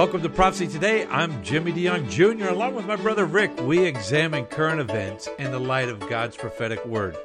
Welcome to Prophecy Today. I'm Jimmy DeYoung Jr. Along with my brother Rick, we examine current events in the light of God's prophetic word.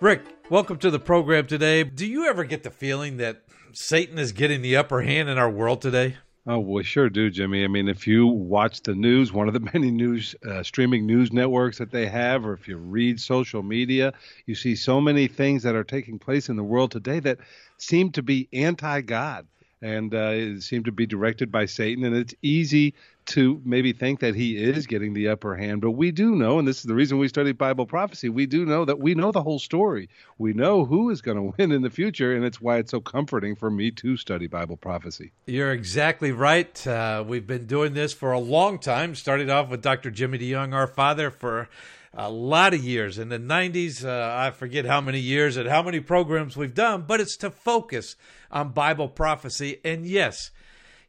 Rick, welcome to the program today. Do you ever get the feeling that Satan is getting the upper hand in our world today? Oh, we sure do, Jimmy. I mean, if you watch the news, one of the many news uh, streaming news networks that they have, or if you read social media, you see so many things that are taking place in the world today that seem to be anti God and uh, seem to be directed by Satan. And it's easy to maybe think that he is getting the upper hand, but we do know, and this is the reason we study Bible prophecy, we do know that we know the whole story. We know who is going to win in the future, and it's why it's so comforting for me to study Bible prophecy. You're exactly right. Uh, we've been doing this for a long time, started off with Dr. Jimmy DeYoung, our father, for a lot of years. In the 90s, uh, I forget how many years and how many programs we've done, but it's to focus on Bible prophecy. And yes,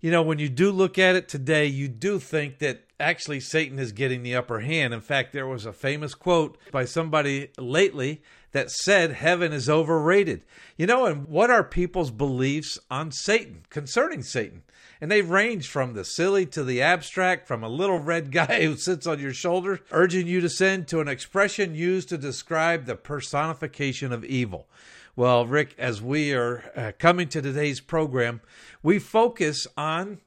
you know, when you do look at it today, you do think that actually Satan is getting the upper hand. In fact, there was a famous quote by somebody lately that said heaven is overrated. You know, and what are people's beliefs on Satan, concerning Satan? And they range from the silly to the abstract, from a little red guy who sits on your shoulder, urging you to sin, to an expression used to describe the personification of evil. Well, Rick, as we are uh, coming to today's program, we focus on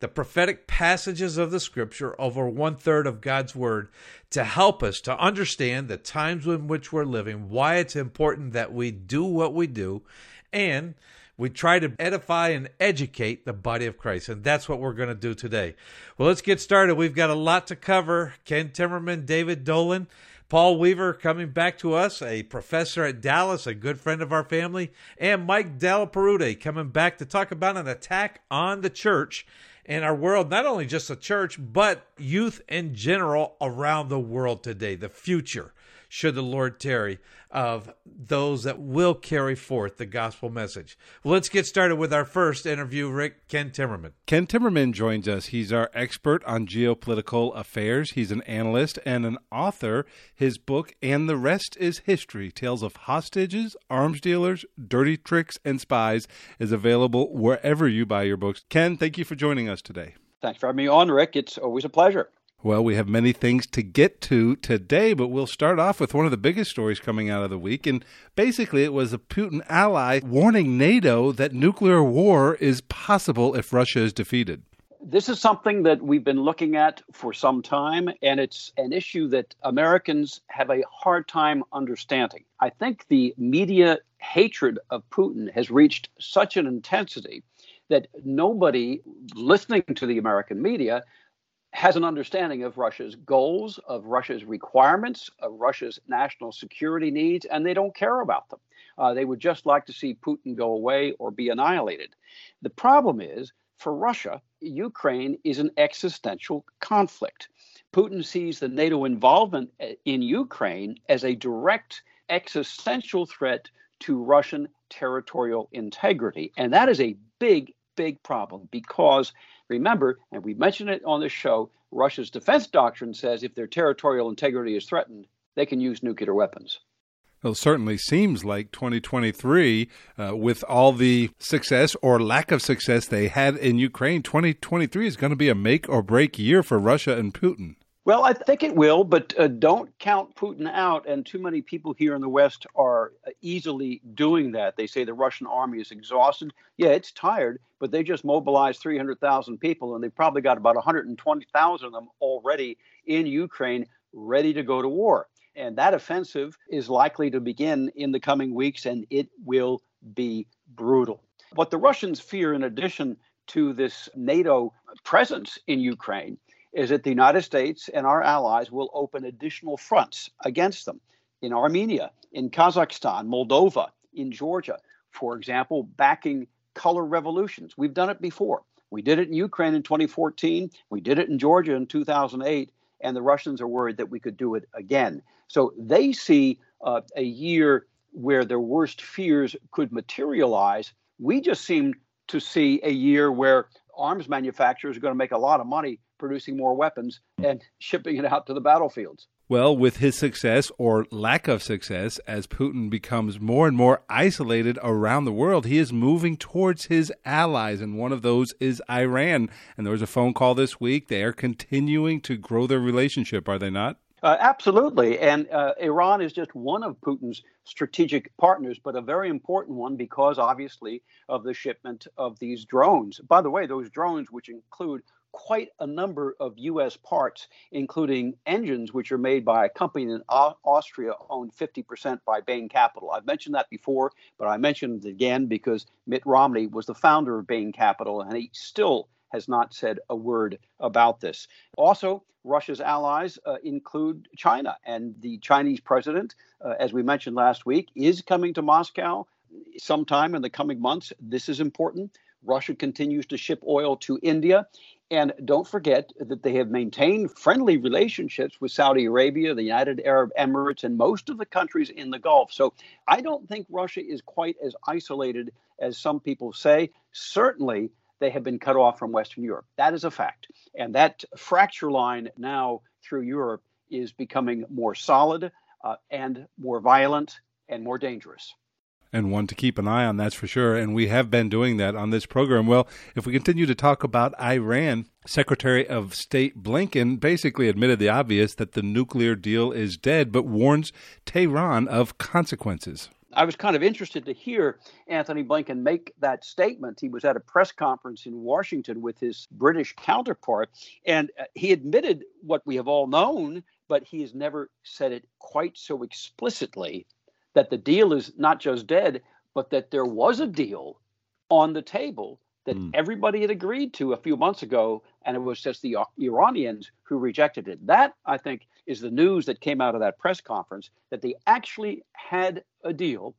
the prophetic passages of the scripture over one third of God's word to help us to understand the times in which we're living, why it's important that we do what we do, and we try to edify and educate the body of Christ. And that's what we're going to do today. Well, let's get started. We've got a lot to cover. Ken Timmerman, David Dolan, Paul Weaver coming back to us, a professor at Dallas, a good friend of our family, and Mike Della Perude coming back to talk about an attack on the church and our world, not only just the church, but youth in general around the world today, the future should the Lord tarry, of those that will carry forth the gospel message. Well, let's get started with our first interview, Rick Ken Timmerman. Ken Timmerman joins us. He's our expert on geopolitical affairs. He's an analyst and an author. His book, And the Rest is History Tales of Hostages, Arms Dealers, Dirty Tricks, and Spies, is available wherever you buy your books. Ken, thank you for joining us today. Thanks for having me on, Rick. It's always a pleasure. Well, we have many things to get to today, but we'll start off with one of the biggest stories coming out of the week. And basically, it was a Putin ally warning NATO that nuclear war is possible if Russia is defeated. This is something that we've been looking at for some time, and it's an issue that Americans have a hard time understanding. I think the media hatred of Putin has reached such an intensity that nobody listening to the American media has an understanding of Russia's goals, of Russia's requirements, of Russia's national security needs, and they don't care about them. Uh, they would just like to see Putin go away or be annihilated. The problem is, for Russia, Ukraine is an existential conflict. Putin sees the NATO involvement uh, in Ukraine as a direct existential threat to Russian territorial integrity. And that is a big, big problem because Remember, and we mentioned it on the show, Russia's defense doctrine says if their territorial integrity is threatened, they can use nuclear weapons. Well, it certainly seems like 2023, uh, with all the success or lack of success they had in Ukraine, 2023 is going to be a make or break year for Russia and Putin. Well, I think it will, but uh, don't count Putin out. And too many people here in the West are uh, easily doing that. They say the Russian army is exhausted. Yeah, it's tired, but they just mobilized 300,000 people, and they've probably got about 120,000 of them already in Ukraine ready to go to war. And that offensive is likely to begin in the coming weeks, and it will be brutal. What the Russians fear, in addition to this NATO presence in Ukraine, is that the United States and our allies will open additional fronts against them in Armenia, in Kazakhstan, Moldova, in Georgia, for example, backing color revolutions. We've done it before. We did it in Ukraine in 2014, we did it in Georgia in 2008, and the Russians are worried that we could do it again. So they see uh, a year where their worst fears could materialize. We just seem to see a year where arms manufacturers are going to make a lot of money producing more weapons and shipping it out to the battlefields. Well, with his success or lack of success, as Putin becomes more and more isolated around the world, he is moving towards his allies, and one of those is Iran. And there was a phone call this week. They are continuing to grow their relationship, are they not? Uh, absolutely. And uh, Iran is just one of Putin's strategic partners, but a very important one because obviously of the shipment of these drones. By the way, those drones, which include quite a number of U.S. parts, including engines, which are made by a company in Austria owned 50% by Bain Capital. I've mentioned that before, but I mentioned it again because Mitt Romney was the founder of Bain Capital, and he still has not said a word about this. Also, Russia's allies uh, include China, and the Chinese president, uh, as we mentioned last week, is coming to Moscow sometime in the coming months. This is important. Russia continues to ship oil to India. And don't forget that they have maintained friendly relationships with Saudi Arabia, the United Arab Emirates, and most of the countries in the Gulf. So I don't think Russia is quite as isolated as some people say. Certainly, they have been cut off from Western Europe. That is a fact. And that fracture line now through Europe is becoming more solid uh, and more violent and more dangerous and one to keep an eye on, that's for sure. And we have been doing that on this program. Well, if we continue to talk about Iran, Secretary of State Blinken basically admitted the obvious that the nuclear deal is dead, but warns Tehran of consequences. I was kind of interested to hear Antony Blinken make that statement. He was at a press conference in Washington with his British counterpart, and uh, he admitted what we have all known, but he has never said it quite so explicitly that the deal is not just dead, but that there was a deal on the table that mm. everybody had agreed to a few months ago, and it was just the Iranians who rejected it. That, I think, is the news that came out of that press conference that they actually had a deal,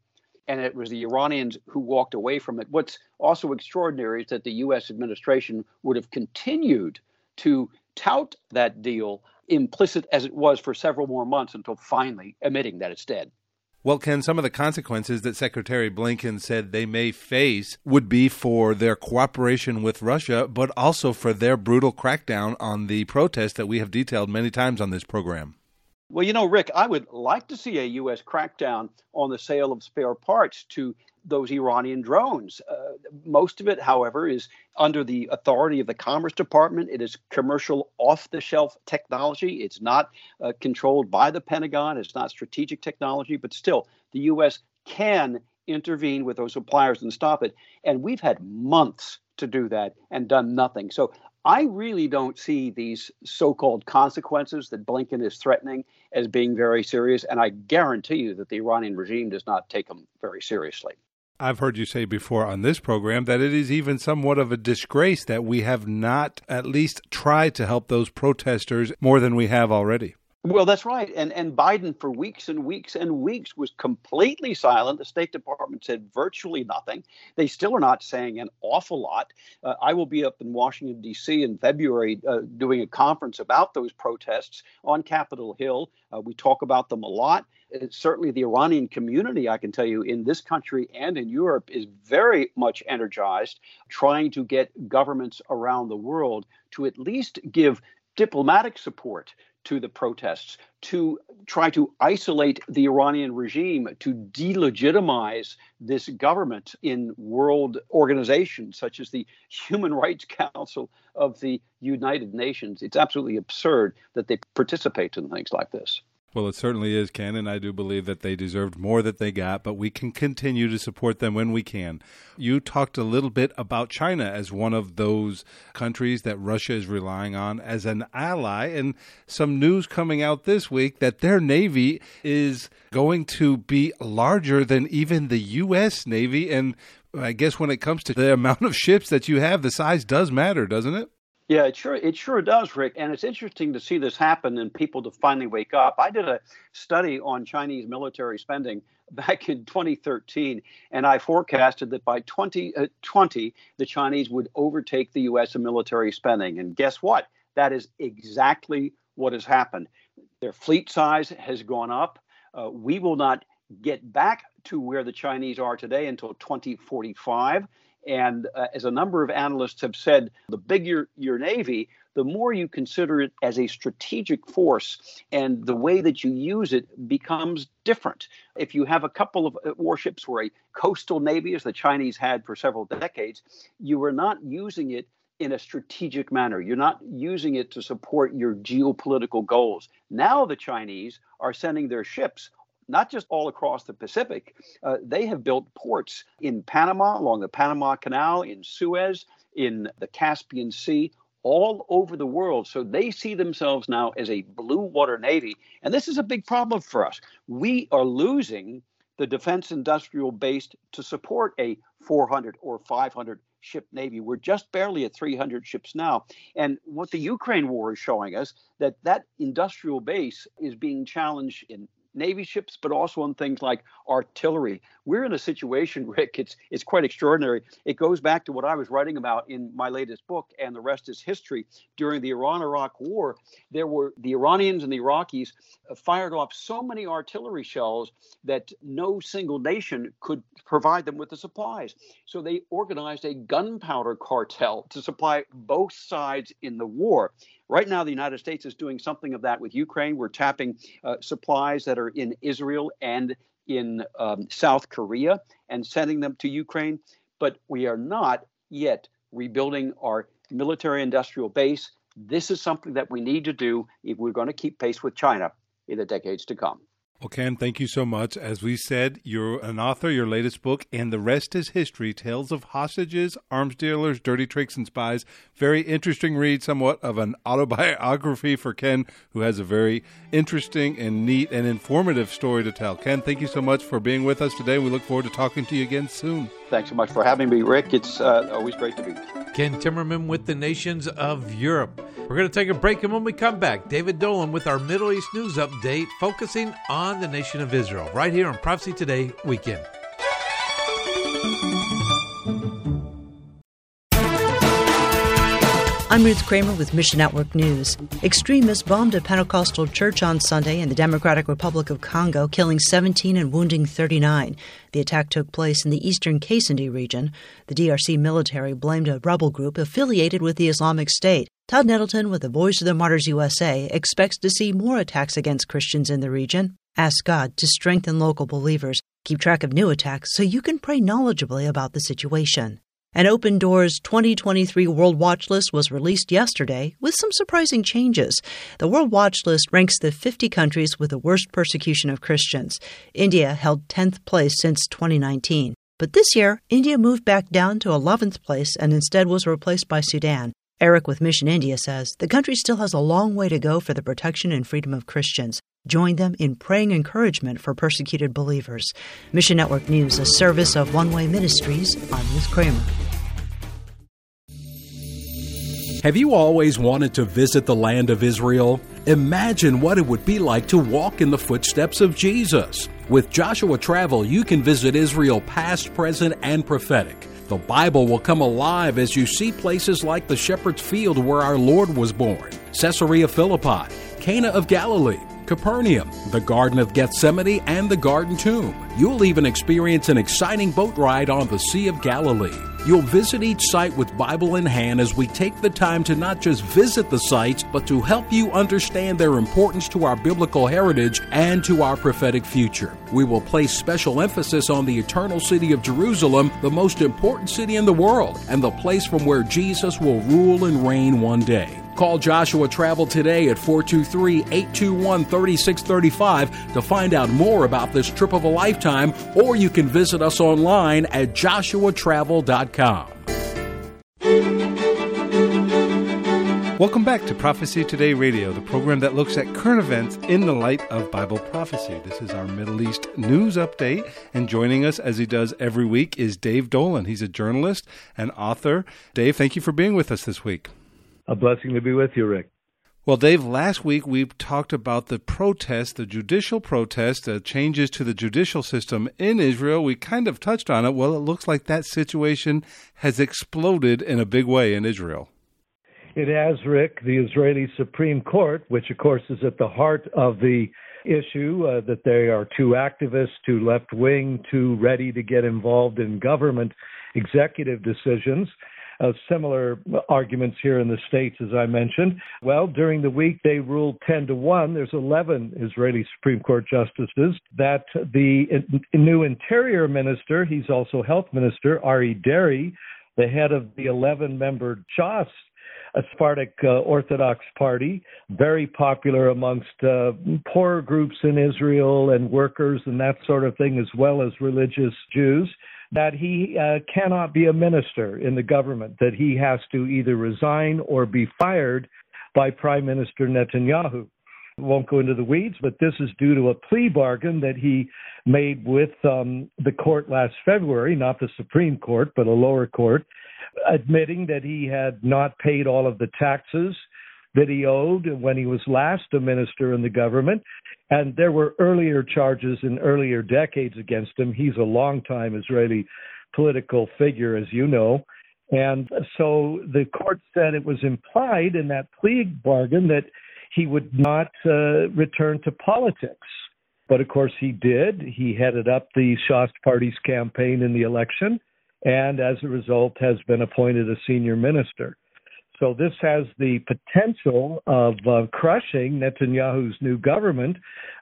and it was the Iranians who walked away from it. What's also extraordinary is that the U.S. administration would have continued to tout that deal, implicit as it was for several more months, until finally admitting that it's dead. Well, Ken, some of the consequences that Secretary Blinken said they may face would be for their cooperation with Russia, but also for their brutal crackdown on the protest that we have detailed many times on this program. Well, you know, Rick, I would like to see a U.S. crackdown on the sale of spare parts to those Iranian drones. Uh, most of it, however, is under the authority of the Commerce Department. It is commercial off the shelf technology. It's not uh, controlled by the Pentagon. It's not strategic technology, but still, the U.S. can intervene with those suppliers and stop it. And we've had months to do that and done nothing. So I really don't see these so called consequences that Blinken is threatening as being very serious. And I guarantee you that the Iranian regime does not take them very seriously. I've heard you say before on this program that it is even somewhat of a disgrace that we have not at least tried to help those protesters more than we have already. Well, that's right. And and Biden for weeks and weeks and weeks was completely silent. The State Department said virtually nothing. They still are not saying an awful lot. Uh, I will be up in Washington D.C. in February uh, doing a conference about those protests on Capitol Hill. Uh, we talk about them a lot. Uh, certainly, the Iranian community, I can tell you, in this country and in Europe, is very much energized, trying to get governments around the world to at least give diplomatic support to the protests, to try to isolate the Iranian regime, to delegitimize this government in world organizations such as the Human Rights Council of the United Nations. It's absolutely absurd that they participate in things like this. Well, it certainly is, Ken, and I do believe that they deserved more that they got, but we can continue to support them when we can. You talked a little bit about China as one of those countries that Russia is relying on as an ally, and some news coming out this week that their Navy is going to be larger than even the U.S. Navy. And I guess when it comes to the amount of ships that you have, the size does matter, doesn't it? Yeah, it sure it sure does, Rick. And it's interesting to see this happen and people to finally wake up. I did a study on Chinese military spending back in 2013, and I forecasted that by 2020 uh, the Chinese would overtake the U.S. in military spending. And guess what? That is exactly what has happened. Their fleet size has gone up. Uh, we will not get back to where the Chinese are today until 2045. And uh, as a number of analysts have said, the bigger your Navy, the more you consider it as a strategic force, and the way that you use it becomes different. If you have a couple of uh, warships or a coastal navy, as the Chinese had for several decades, you are not using it in a strategic manner. You're not using it to support your geopolitical goals. Now the Chinese are sending their ships not just all across the Pacific. Uh, they have built ports in Panama, along the Panama Canal, in Suez, in the Caspian Sea, all over the world. So they see themselves now as a blue water navy. And this is a big problem for us. We are losing the defense industrial base to support a 400 or 500 ship navy. We're just barely at 300 ships now. And what the Ukraine war is showing us that that industrial base is being challenged in Navy ships, but also on things like artillery. We're in a situation, Rick, it's, it's quite extraordinary. It goes back to what I was writing about in my latest book, and the rest is history. During the Iran Iraq War, there were the Iranians and the Iraqis fired off so many artillery shells that no single nation could provide them with the supplies. So they organized a gunpowder cartel to supply both sides in the war. Right now, the United States is doing something of that with Ukraine. We're tapping uh, supplies that are in Israel and in um, South Korea and sending them to Ukraine. But we are not yet rebuilding our military industrial base. This is something that we need to do if we're going to keep pace with China in the decades to come. Well, Ken, thank you so much. As we said, you're an author, your latest book, and the rest is history tales of hostages, arms dealers, dirty tricks, and spies. Very interesting read, somewhat of an autobiography for Ken, who has a very interesting and neat and informative story to tell. Ken, thank you so much for being with us today. We look forward to talking to you again soon. Thanks so much for having me, Rick. It's uh, always great to be. Ken Timmerman with the nations of Europe. We're going to take a break, and when we come back, David Dolan with our Middle East news update, focusing on the nation of Israel, right here on Prophecy Today Weekend. I'm Ruth Kramer with Mission Network News. Extremists bombed a Pentecostal church on Sunday in the Democratic Republic of Congo, killing 17 and wounding 39. The attack took place in the eastern Kasindi region. The DRC military blamed a rebel group affiliated with the Islamic State. Todd Nettleton with the Voice of the Martyrs USA expects to see more attacks against Christians in the region. Ask God to strengthen local believers. Keep track of new attacks so you can pray knowledgeably about the situation. An Open Doors 2023 World Watch List was released yesterday with some surprising changes. The World Watch List ranks the 50 countries with the worst persecution of Christians. India held 10th place since 2019. But this year, India moved back down to 11th place and instead was replaced by Sudan. Eric with Mission India says the country still has a long way to go for the protection and freedom of Christians. Join them in praying encouragement for persecuted believers. Mission Network News, a service of One Way Ministries. I'm Ruth Kramer. Have you always wanted to visit the land of Israel? Imagine what it would be like to walk in the footsteps of Jesus. With Joshua Travel, you can visit Israel past, present, and prophetic. The Bible will come alive as you see places like the Shepherd's Field where our Lord was born, Caesarea Philippi, Cana of Galilee, Capernaum, the Garden of Gethsemane, and the Garden Tomb. You'll even experience an exciting boat ride on the Sea of Galilee. You'll visit each site with Bible in hand as we take the time to not just visit the sites, but to help you understand their importance to our biblical heritage and to our prophetic future. We will place special emphasis on the eternal city of Jerusalem, the most important city in the world, and the place from where Jesus will rule and reign one day. Call Joshua Travel today at 423 821 3635 to find out more about this trip of a lifetime, or you can visit us online at joshuatravel.com. Welcome back to Prophecy Today Radio, the program that looks at current events in the light of Bible prophecy. This is our Middle East news update, and joining us as he does every week is Dave Dolan. He's a journalist and author. Dave, thank you for being with us this week. A blessing to be with you, Rick. Well, Dave, last week we talked about the protest, the judicial protest, the changes to the judicial system in Israel. We kind of touched on it. Well, it looks like that situation has exploded in a big way in Israel. It has, Rick. The Israeli Supreme Court, which of course is at the heart of the issue uh, that they are too activist, too left wing, too ready to get involved in government, executive decisions. Uh, similar arguments here in the States, as I mentioned. Well, during the week, they ruled 10 to 1. There's 11 Israeli Supreme Court justices that the new interior minister, he's also health minister, Ari Deri, the head of the 11 member Shas a Sephardic uh, Orthodox party, very popular amongst uh, poor groups in Israel and workers and that sort of thing, as well as religious Jews that he uh, cannot be a minister in the government, that he has to either resign or be fired by Prime Minister Netanyahu. Won't go into the weeds, but this is due to a plea bargain that he made with um, the court last February, not the Supreme Court, but a lower court, admitting that he had not paid all of the taxes that he owed when he was last a minister in the government. And there were earlier charges in earlier decades against him. He's a long-time Israeli political figure, as you know. And so the court said it was implied in that plea bargain that he would not uh, return to politics. But of course, he did. He headed up the Shas Party's campaign in the election, and as a result, has been appointed a senior minister. So this has the potential of uh, crushing Netanyahu's new government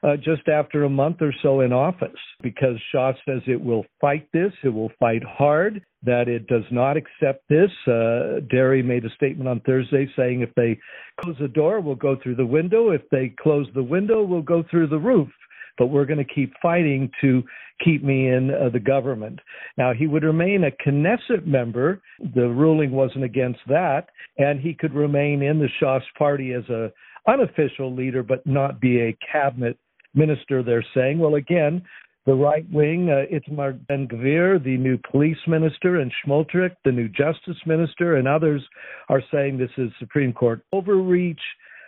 uh, just after a month or so in office, because Shas says it will fight this, it will fight hard, that it does not accept this. Uh, Deri made a statement on Thursday saying if they close the door, we'll go through the window. If they close the window, we'll go through the roof but we're going to keep fighting to keep me in uh, the government. Now, he would remain a Knesset member. The ruling wasn't against that. And he could remain in the Shas party as a unofficial leader, but not be a cabinet minister, they're saying. Well, again, the right wing, uh, Itamar Ben Gvir, the new police minister, and Smotrich, the new justice minister, and others are saying this is Supreme Court overreach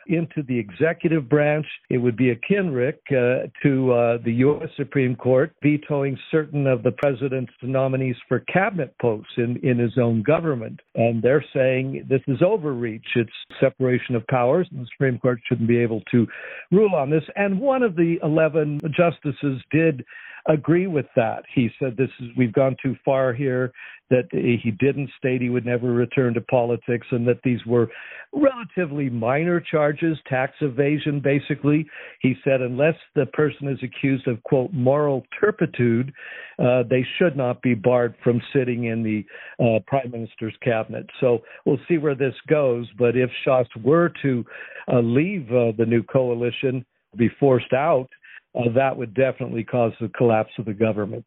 into the executive branch. It would be akin, Rick, uh, to uh, the U.S. Supreme Court vetoing certain of the president's nominees for cabinet posts in, in his own government. And they're saying this is overreach. It's separation of powers, and the Supreme Court shouldn't be able to rule on this. And one of the 11 justices did agree with that. He said this is we've gone too far here that he didn't state he would never return to politics and that these were relatively minor charges, tax evasion basically. He said unless the person is accused of quote moral turpitude, uh, they should not be barred from sitting in the uh, prime minister's cabinet. So we'll see where this goes, but if Shas were to uh, leave uh, the new coalition, be forced out, uh, that would definitely cause the collapse of the government.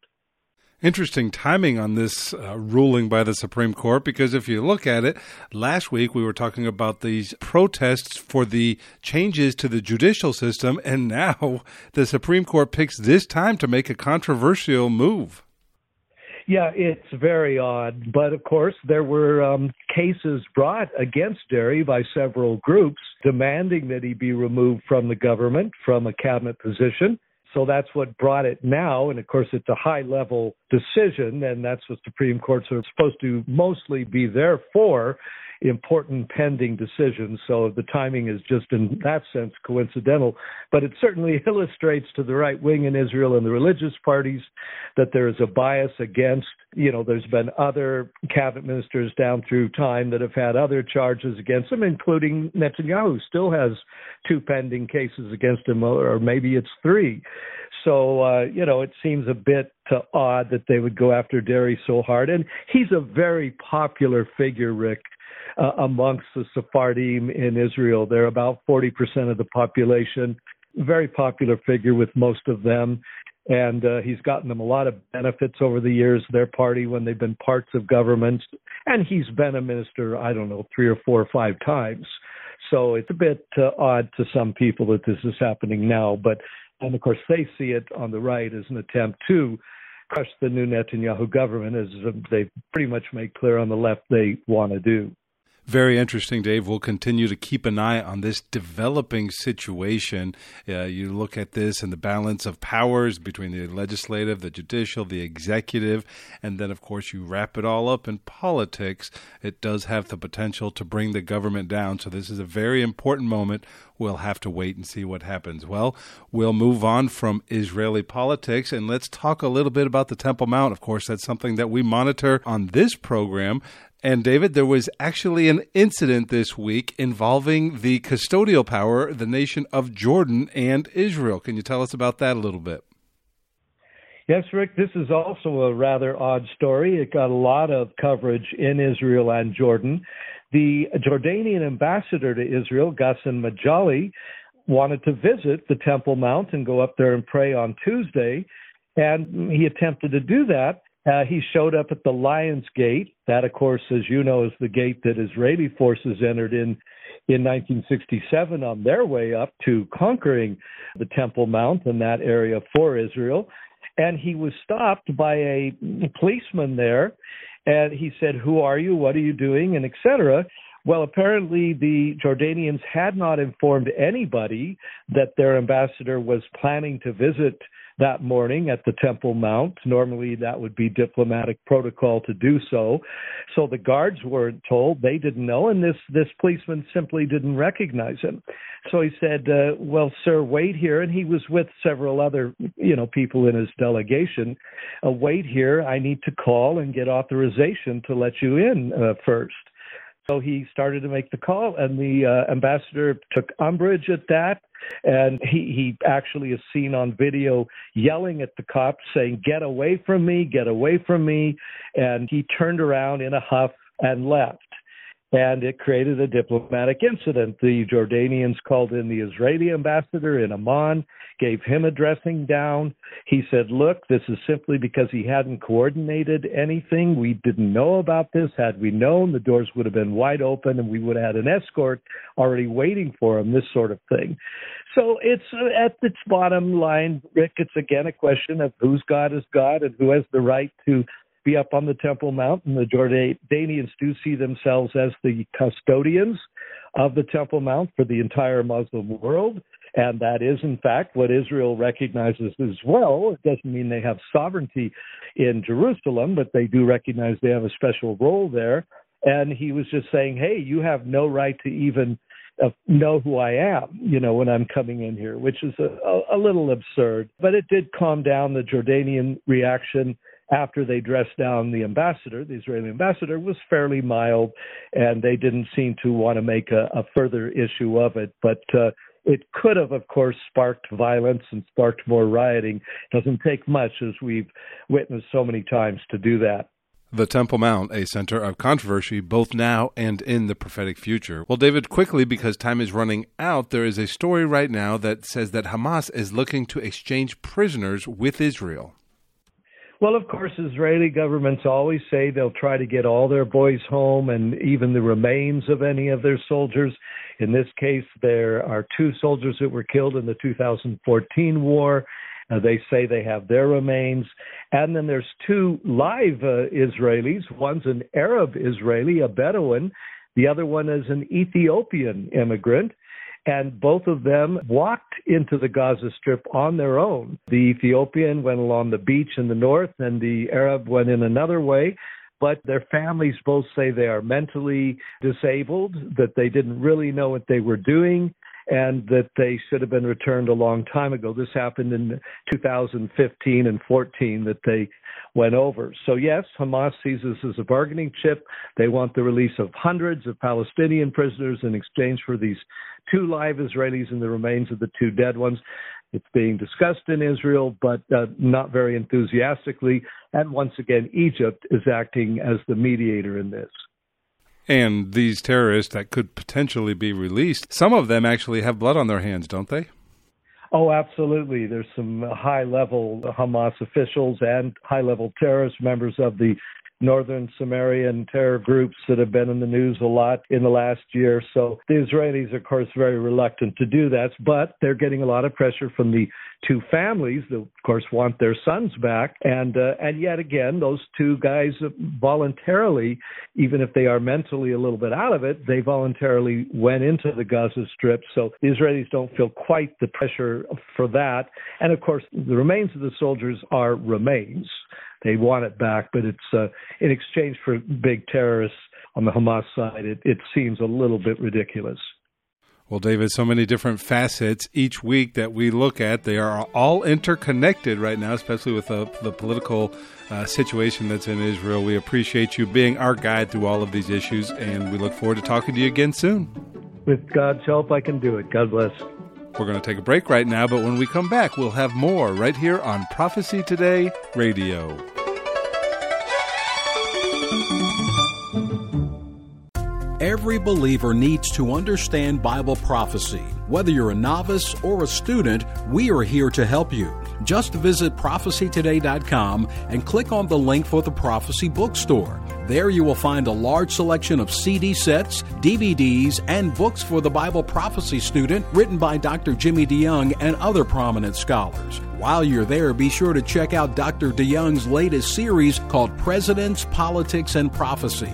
Interesting timing on this uh, ruling by the Supreme Court because if you look at it, last week we were talking about these protests for the changes to the judicial system, and now the Supreme Court picks this time to make a controversial move. Yeah, it's very odd. But of course, there were um, cases brought against Deri by several groups demanding that he be removed from the government, from a cabinet position. So that's what brought it now. And of course, it's a high level decision, and that's what Supreme Courts are supposed to mostly be there for important pending decisions. So the timing is just in that sense coincidental. But it certainly illustrates to the right wing in Israel and the religious parties that there is a bias against, you know, there's been other cabinet ministers down through time that have had other charges against them, including Netanyahu, still has two pending cases against him, or maybe it's three. So, uh, you know, it seems a bit uh, odd that they would go after Deri so hard. And he's a very popular figure, Rick uh, amongst the Sephardim in Israel. They're about 40% of the population, very popular figure with most of them. And uh, he's gotten them a lot of benefits over the years, their party, when they've been parts of governments. And he's been a minister, I don't know, three or four or five times. So it's a bit uh, odd to some people that this is happening now. But, and of course, they see it on the right as an attempt to crush the new Netanyahu government, as they pretty much made clear on the left they want to do. Very interesting, Dave. We'll continue to keep an eye on this developing situation. Uh, you look at this and the balance of powers between the legislative, the judicial, the executive, and then, of course, you wrap it all up in politics. It does have the potential to bring the government down. So, this is a very important moment we'll have to wait and see what happens. Well, we'll move on from Israeli politics and let's talk a little bit about the Temple Mount. Of course, that's something that we monitor on this program. And David, there was actually an incident this week involving the custodial power, the nation of Jordan and Israel. Can you tell us about that a little bit? Yes, Rick, this is also a rather odd story. It got a lot of coverage in Israel and Jordan. The Jordanian ambassador to Israel, Ghassan Majali, wanted to visit the Temple Mount and go up there and pray on Tuesday. And he attempted to do that uh, he showed up at the Lion's Gate. That, of course, as you know, is the gate that Israeli forces entered in in 1967 on their way up to conquering the Temple Mount and that area for Israel. And he was stopped by a policeman there, and he said, "Who are you? What are you doing?" and etc. Well, apparently the Jordanians had not informed anybody that their ambassador was planning to visit that morning at the Temple Mount. Normally, that would be diplomatic protocol to do so. So the guards weren't told; they didn't know, and this this policeman simply didn't recognize him. So he said, uh, "Well, sir, wait here." And he was with several other, you know, people in his delegation. Uh, wait here. I need to call and get authorization to let you in uh, first. So he started to make the call, and the uh, ambassador took umbrage at that. And he, he actually is seen on video yelling at the cops, saying, Get away from me, get away from me. And he turned around in a huff and left and it created a diplomatic incident. The Jordanians called in the Israeli ambassador in Amman, gave him a dressing down. He said, Look, this is simply because he hadn't coordinated anything. We didn't know about this. Had we known, the doors would have been wide open and we would have had an escort already waiting for him, this sort of thing. So it's at its bottom line, Rick, it's again a question of whose God is God and who has the right to be up on the Temple Mount, and the Jordanians do see themselves as the custodians of the Temple Mount for the entire Muslim world. And that is, in fact, what Israel recognizes as well. It doesn't mean they have sovereignty in Jerusalem, but they do recognize they have a special role there. And he was just saying, hey, you have no right to even uh, know who I am, you know, when I'm coming in here, which is a, a, a little absurd. But it did calm down the Jordanian reaction after they dressed down the ambassador, the Israeli ambassador, was fairly mild, and they didn't seem to want to make a, a further issue of it. But uh, it could have, of course, sparked violence and sparked more rioting. It doesn't take much, as we've witnessed so many times, to do that. The Temple Mount, a center of controversy both now and in the prophetic future. Well, David, quickly, because time is running out, there is a story right now that says that Hamas is looking to exchange prisoners with Israel. Well, of course, Israeli governments always say they'll try to get all their boys home and even the remains of any of their soldiers. In this case, there are two soldiers that were killed in the 2014 war. Uh, they say they have their remains. And then there's two live uh, Israelis. One's an Arab Israeli, a Bedouin. The other one is an Ethiopian immigrant and both of them walked into the Gaza Strip on their own. The Ethiopian went along the beach in the north, and the Arab went in another way. But their families both say they are mentally disabled, that they didn't really know what they were doing, and that they should have been returned a long time ago. This happened in 2015 and 14 that they went over. So, yes, Hamas sees this as a bargaining chip. They want the release of hundreds of Palestinian prisoners in exchange for these two live Israelis and the remains of the two dead ones. It's being discussed in Israel, but uh, not very enthusiastically. And once again, Egypt is acting as the mediator in this. And these terrorists that could potentially be released, some of them actually have blood on their hands, don't they? Oh, absolutely. There's some high level Hamas officials and high level terrorist members of the northern Samarian terror groups that have been in the news a lot in the last year. So the Israelis, of course, very reluctant to do that, but they're getting a lot of pressure from the two families that, of course, want their sons back. And uh, and yet again, those two guys voluntarily, even if they are mentally a little bit out of it, they voluntarily went into the Gaza Strip. So the Israelis don't feel quite the pressure for that. And of course, the remains of the soldiers are remains. They want it back, but it's uh, in exchange for big terrorists on the Hamas side. It, it seems a little bit ridiculous. Well, David, so many different facets each week that we look at. They are all interconnected right now, especially with the, the political uh, situation that's in Israel. We appreciate you being our guide through all of these issues, and we look forward to talking to you again soon. With God's help, I can do it. God bless. We're going to take a break right now, but when we come back, we'll have more right here on Prophecy Today Radio. Every believer needs to understand Bible prophecy. Whether you're a novice or a student, we are here to help you. Just visit prophecytoday.com and click on the link for the Prophecy Bookstore. There you will find a large selection of CD sets, DVDs, and books for the Bible prophecy student written by Dr. Jimmy DeYoung and other prominent scholars. While you're there, be sure to check out Dr. DeYoung's latest series called Presidents, Politics, and Prophecy.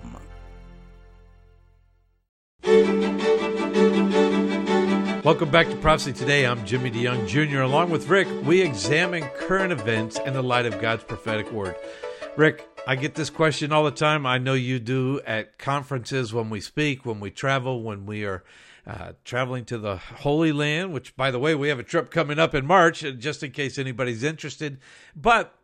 Welcome back to Prophecy Today. I'm Jimmy DeYoung Jr. Along with Rick, we examine current events in the light of God's prophetic word. Rick, I get this question all the time. I know you do at conferences when we speak, when we travel, when we are uh, traveling to the Holy Land, which, by the way, we have a trip coming up in March, uh, just in case anybody's interested. But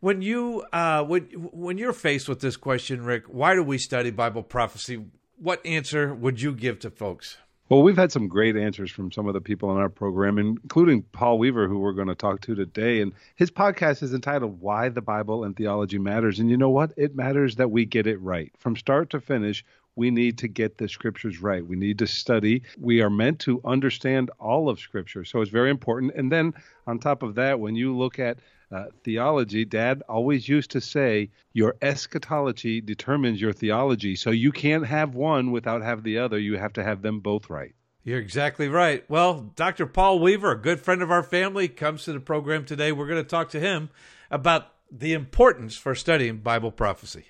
when you uh, when when you're faced with this question, Rick, why do we study Bible prophecy? What answer would you give to folks? Well, we've had some great answers from some of the people in our program, including Paul Weaver, who we're going to talk to today. And his podcast is entitled Why the Bible and Theology Matters. And you know what? It matters that we get it right. From start to finish, we need to get the scriptures right. We need to study. We are meant to understand all of scripture. So it's very important. And then on top of that, when you look at uh, theology, Dad always used to say, your eschatology determines your theology. So you can't have one without have the other. You have to have them both right. You're exactly right. Well, Dr. Paul Weaver, a good friend of our family, comes to the program today. We're going to talk to him about the importance for studying Bible prophecy.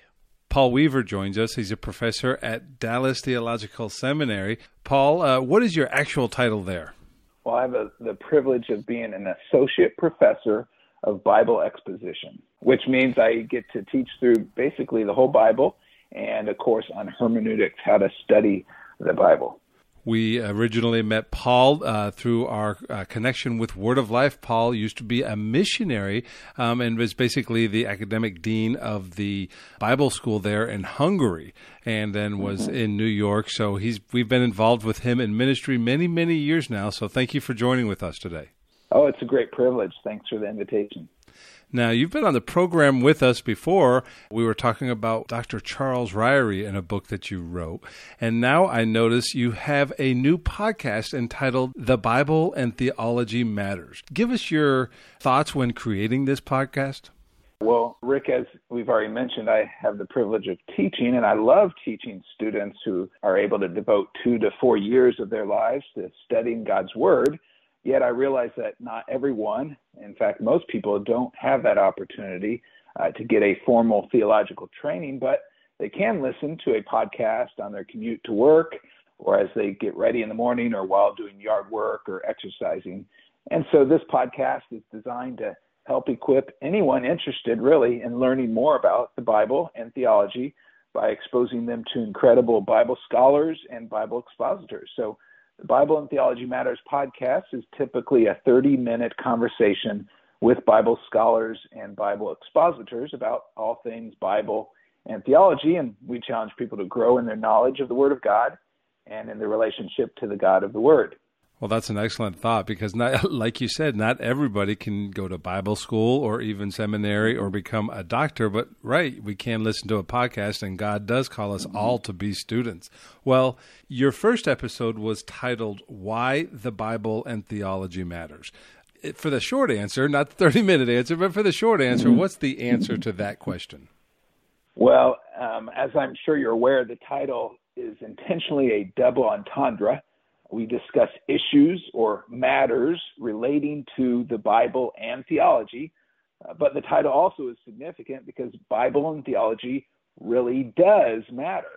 Paul Weaver joins us. He's a professor at Dallas Theological Seminary. Paul, uh, what is your actual title there? Well, I have a, the privilege of being an associate professor of Bible exposition, which means I get to teach through basically the whole Bible and a course on hermeneutics, how to study the Bible. We originally met Paul uh, through our uh, connection with Word of Life. Paul used to be a missionary um, and was basically the academic dean of the Bible school there in Hungary, and then was mm-hmm. in New York. So he's we've been involved with him in ministry many many years now. So thank you for joining with us today. Oh, it's a great privilege. Thanks for the invitation. Now, you've been on the program with us before. We were talking about Dr. Charles Ryrie in a book that you wrote. And now I notice you have a new podcast entitled The Bible and Theology Matters. Give us your thoughts when creating this podcast. Well, Rick, as we've already mentioned, I have the privilege of teaching, and I love teaching students who are able to devote two to four years of their lives to studying God's Word. Yet I realize that not everyone, in fact, most people don't have that opportunity uh, to get a formal theological training, but they can listen to a podcast on their commute to work or as they get ready in the morning or while doing yard work or exercising. And so this podcast is designed to help equip anyone interested really in learning more about the Bible and theology by exposing them to incredible Bible scholars and Bible expositors. So the Bible and Theology Matters podcast is typically a 30 minute conversation with Bible scholars and Bible expositors about all things Bible and theology. And we challenge people to grow in their knowledge of the Word of God and in their relationship to the God of the Word. Well, that's an excellent thought because, not, like you said, not everybody can go to Bible school or even seminary or become a doctor. But, right, we can listen to a podcast, and God does call us all to be students. Well, your first episode was titled Why the Bible and Theology Matters. For the short answer, not the 30 minute answer, but for the short answer, what's the answer to that question? Well, um, as I'm sure you're aware, the title is intentionally a double entendre We discuss issues or matters relating to the Bible and theology. Uh, but the title also is significant because Bible and theology really does matter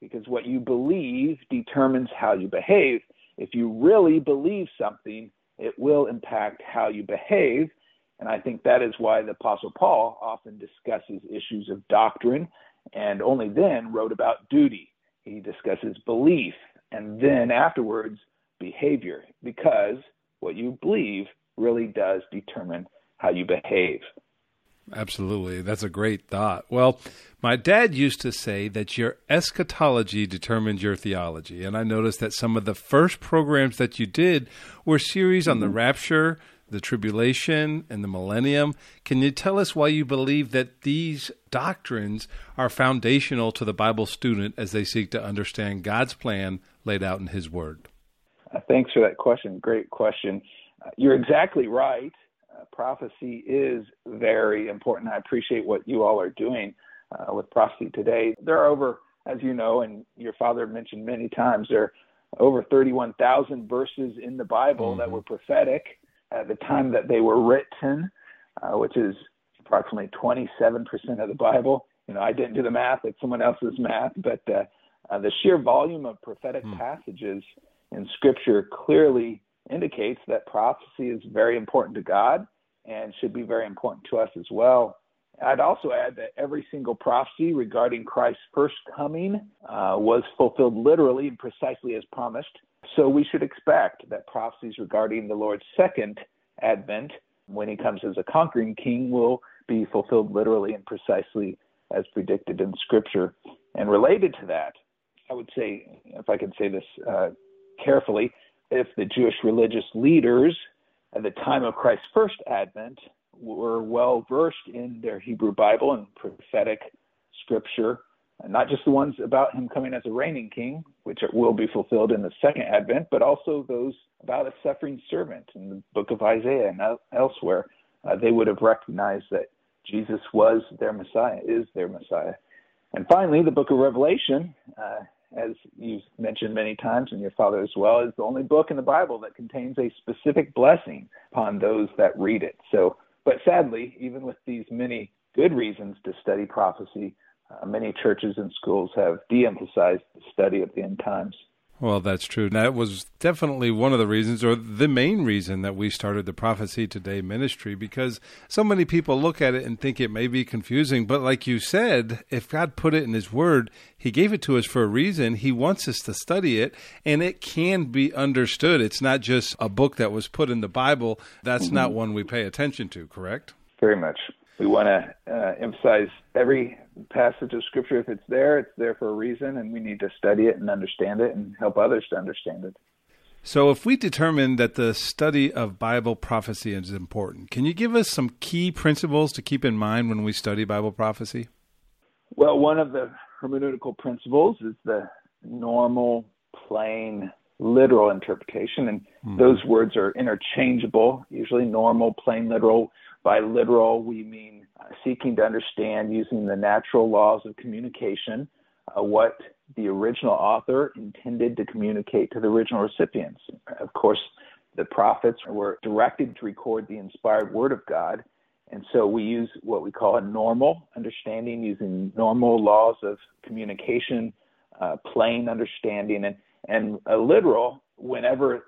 because what you believe determines how you behave. If you really believe something, it will impact how you behave. And I think that is why the Apostle Paul often discusses issues of doctrine and only then wrote about duty. He discusses belief and then afterwards behavior because what you believe really does determine how you behave. Absolutely. That's a great thought. Well, my dad used to say that your eschatology determines your theology. And I noticed that some of the first programs that you did were series on the mm-hmm. rapture, the tribulation, and the millennium. Can you tell us why you believe that these doctrines are foundational to the Bible student as they seek to understand God's plan laid out in His Word? Uh, thanks for that question. Great question. Uh, you're exactly right prophecy is very important. I appreciate what you all are doing uh, with prophecy today. There are over, as you know, and your father mentioned many times, there are over 31,000 verses in the Bible mm-hmm. that were prophetic at the time that they were written, uh, which is approximately 27% of the Bible. You know, I didn't do the math; it's someone else's math, but uh, the sheer volume of prophetic mm. passages in Scripture clearly indicates that prophecy is very important to God and should be very important to us as well. I'd also add that every single prophecy regarding Christ's first coming uh, was fulfilled literally and precisely as promised. So we should expect that prophecies regarding the Lord's second advent, when he comes as a conquering king, will be fulfilled literally and precisely as predicted in Scripture. And related to that, I would say, if I can say this uh, carefully, if the Jewish religious leaders at the time of Christ's first advent were well versed in their Hebrew Bible and prophetic scripture, not just the ones about him coming as a reigning king, which will be fulfilled in the second advent, but also those about a suffering servant in the book of Isaiah and elsewhere. Uh, they would have recognized that Jesus was their Messiah, is their Messiah. And finally, the book of Revelation uh, as you've mentioned many times, and your father as well, is the only book in the Bible that contains a specific blessing upon those that read it. So, but sadly, even with these many good reasons to study prophecy, uh, many churches and schools have de emphasized the study of the end times. Well, that's true. That was definitely one of the reasons, or the main reason, that we started the Prophecy Today ministry because so many people look at it and think it may be confusing. But like you said, if God put it in His Word, He gave it to us for a reason. He wants us to study it, and it can be understood. It's not just a book that was put in the Bible, that's mm-hmm. not one we pay attention to, correct? Very much. We want to uh, emphasize every passage of scripture, if it's there, it's there for a reason, and we need to study it and understand it and help others to understand it. So, if we determine that the study of Bible prophecy is important, can you give us some key principles to keep in mind when we study Bible prophecy? Well, one of the hermeneutical principles is the normal, plain, literal interpretation, and mm-hmm. those words are interchangeable. Usually, normal, plain, literal. By literal, we mean seeking to understand using the natural laws of communication uh, what the original author intended to communicate to the original recipients. Of course, the prophets were directed to record the inspired word of God. And so we use what we call a normal understanding using normal laws of communication, uh, plain understanding, and, and a literal whenever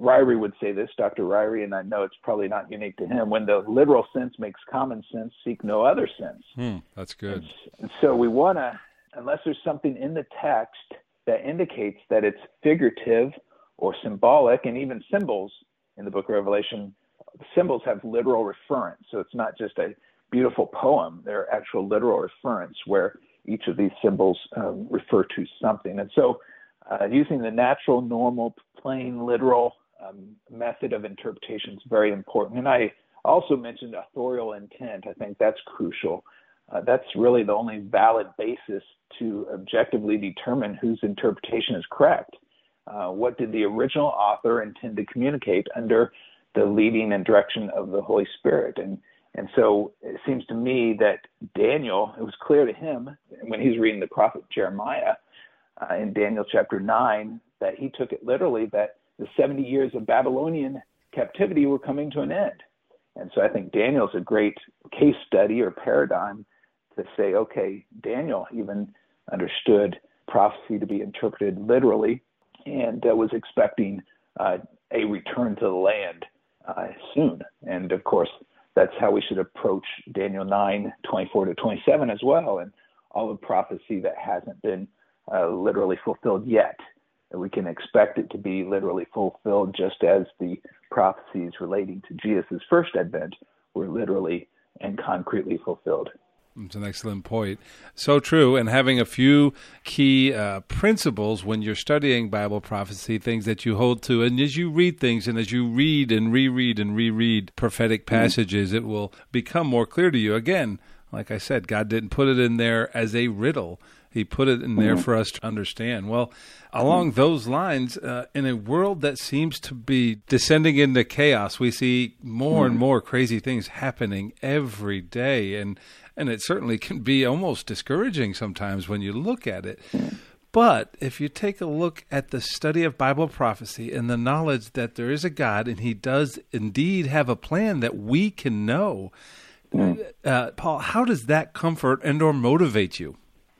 Ryrie would say this, Dr. Ryrie, and I know it's probably not unique to him. When the literal sense makes common sense, seek no other sense. Hmm, that's good. And, so we want to, unless there's something in the text that indicates that it's figurative or symbolic, and even symbols in the book of Revelation, symbols have literal reference. So it's not just a beautiful poem, they're actual literal reference where each of these symbols um, refer to something. And so uh, using the natural, normal, plain, literal um, method of interpretation is very important. And I also mentioned authorial intent. I think that's crucial. Uh, that's really the only valid basis to objectively determine whose interpretation is correct. Uh, what did the original author intend to communicate under the leading and direction of the Holy Spirit? And and so it seems to me that Daniel, it was clear to him when he's reading the prophet Jeremiah uh, in Daniel chapter 9 that he took it literally that the 70 years of Babylonian captivity were coming to an end. And so I think Daniel's a great case study or paradigm to say, okay, Daniel even understood prophecy to be interpreted literally and uh, was expecting uh, a return to the land uh, soon. And of course, that's how we should approach Daniel 9, 24 to 27 as well, and all the prophecy that hasn't been uh, literally fulfilled yet. We can expect it to be literally fulfilled just as the prophecies relating to Jesus' first advent were literally and concretely fulfilled. It's an excellent point. So true. And having a few key uh, principles when you're studying Bible prophecy, things that you hold to. And as you read things and as you read and reread and reread prophetic mm-hmm. passages, mm-hmm. it will become more clear to you. Again, like I said, God didn't put it in there as a riddle. He put it in there mm-hmm. for us to understand. Well, along those lines, uh, in a world that seems to be descending into chaos, we see more and mm-hmm. more crazy things happening every day, and and it certainly can be almost discouraging sometimes when you look at it. But if you take a look at the study of Bible prophecy and the knowledge that there is a God and He does indeed have a plan that we can know, uh, Paul, how does that comfort and or motivate you?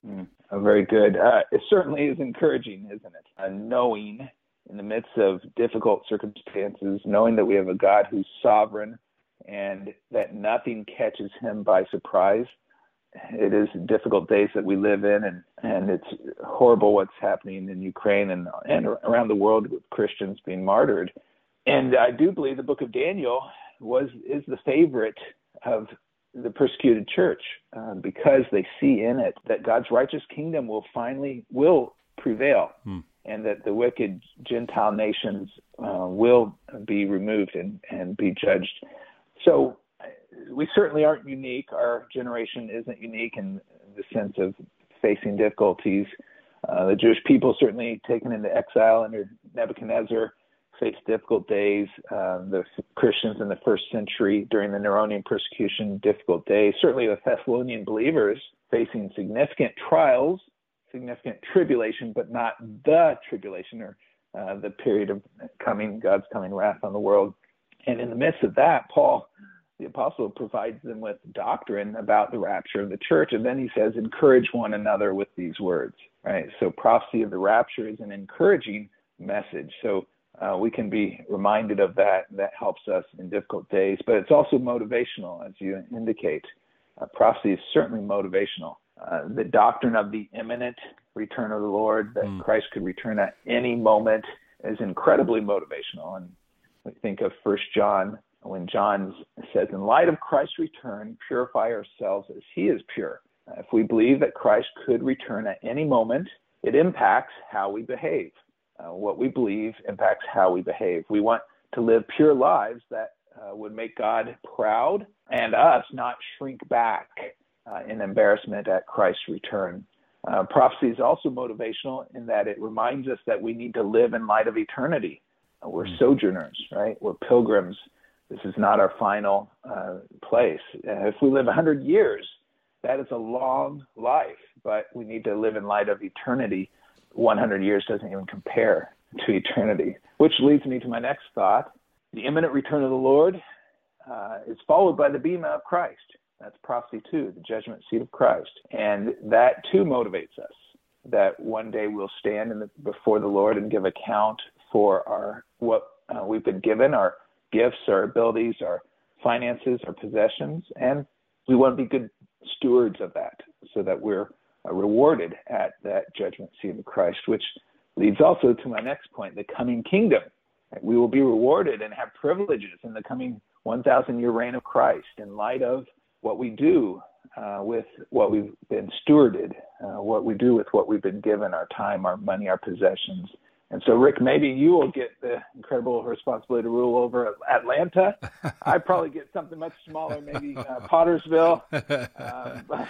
Mm. Oh, very good. Uh, it certainly is encouraging, isn't it? Uh, knowing in the midst of difficult circumstances, knowing that we have a God who's sovereign and that nothing catches him by surprise. It is difficult days that we live in, and, and it's horrible what's happening in Ukraine and, and around the world with Christians being martyred. And I do believe the book of Daniel was is the favorite of the persecuted church uh, because they see in it that God's righteous kingdom will finally will prevail, hmm. and that the wicked Gentile nations uh, will be removed and, and be judged. So we certainly aren't unique. Our generation isn't unique in the sense of facing difficulties. Uh, the Jewish people certainly taken into exile under Nebuchadnezzar difficult days. Uh, the Christians in the first century during the Neronian persecution, difficult days. Certainly the Thessalonian believers facing significant trials, significant tribulation, but not the tribulation or uh, the period of coming, God's coming wrath on the world. And in the midst of that, Paul, the apostle, provides them with doctrine about the rapture of the church. And then he says, encourage one another with these words, right? So prophecy of the rapture is an encouraging message. So uh, we can be reminded of that. And that helps us in difficult days, but it's also motivational, as you indicate. Uh, prophecy is certainly motivational. Uh, the doctrine of the imminent return of the Lord, that mm. Christ could return at any moment, is incredibly motivational. And we think of First John when John says, "In light of Christ's return, purify ourselves as He is pure." Uh, if we believe that Christ could return at any moment, it impacts how we behave. Uh, what we believe impacts how we behave. We want to live pure lives that uh, would make God proud and us not shrink back uh, in embarrassment at Christ's return. Uh, prophecy is also motivational in that it reminds us that we need to live in light of eternity. Uh, we're mm-hmm. sojourners, right? We're pilgrims. This is not our final uh, place. if we live 100 years, that is a long life, but we need to live in light of eternity 100 years doesn't even compare to eternity. Which leads me to my next thought. The imminent return of the Lord uh, is followed by the bema of Christ. That's prophecy two, the judgment seat of Christ. And that too motivates us that one day we'll stand the, before the Lord and give account for our what uh, we've been given, our gifts, our abilities, our finances, our possessions, and we want to be good stewards of that so that we're rewarded at that judgment seat of Christ, which leads also to my next point the coming kingdom. We will be rewarded and have privileges in the coming 1,000 year reign of Christ in light of what we do uh, with what we've been stewarded, uh, what we do with what we've been given our time, our money, our possessions. And so, Rick, maybe you will get the incredible responsibility to rule over Atlanta. I probably get something much smaller, maybe uh, Pottersville. Um, but,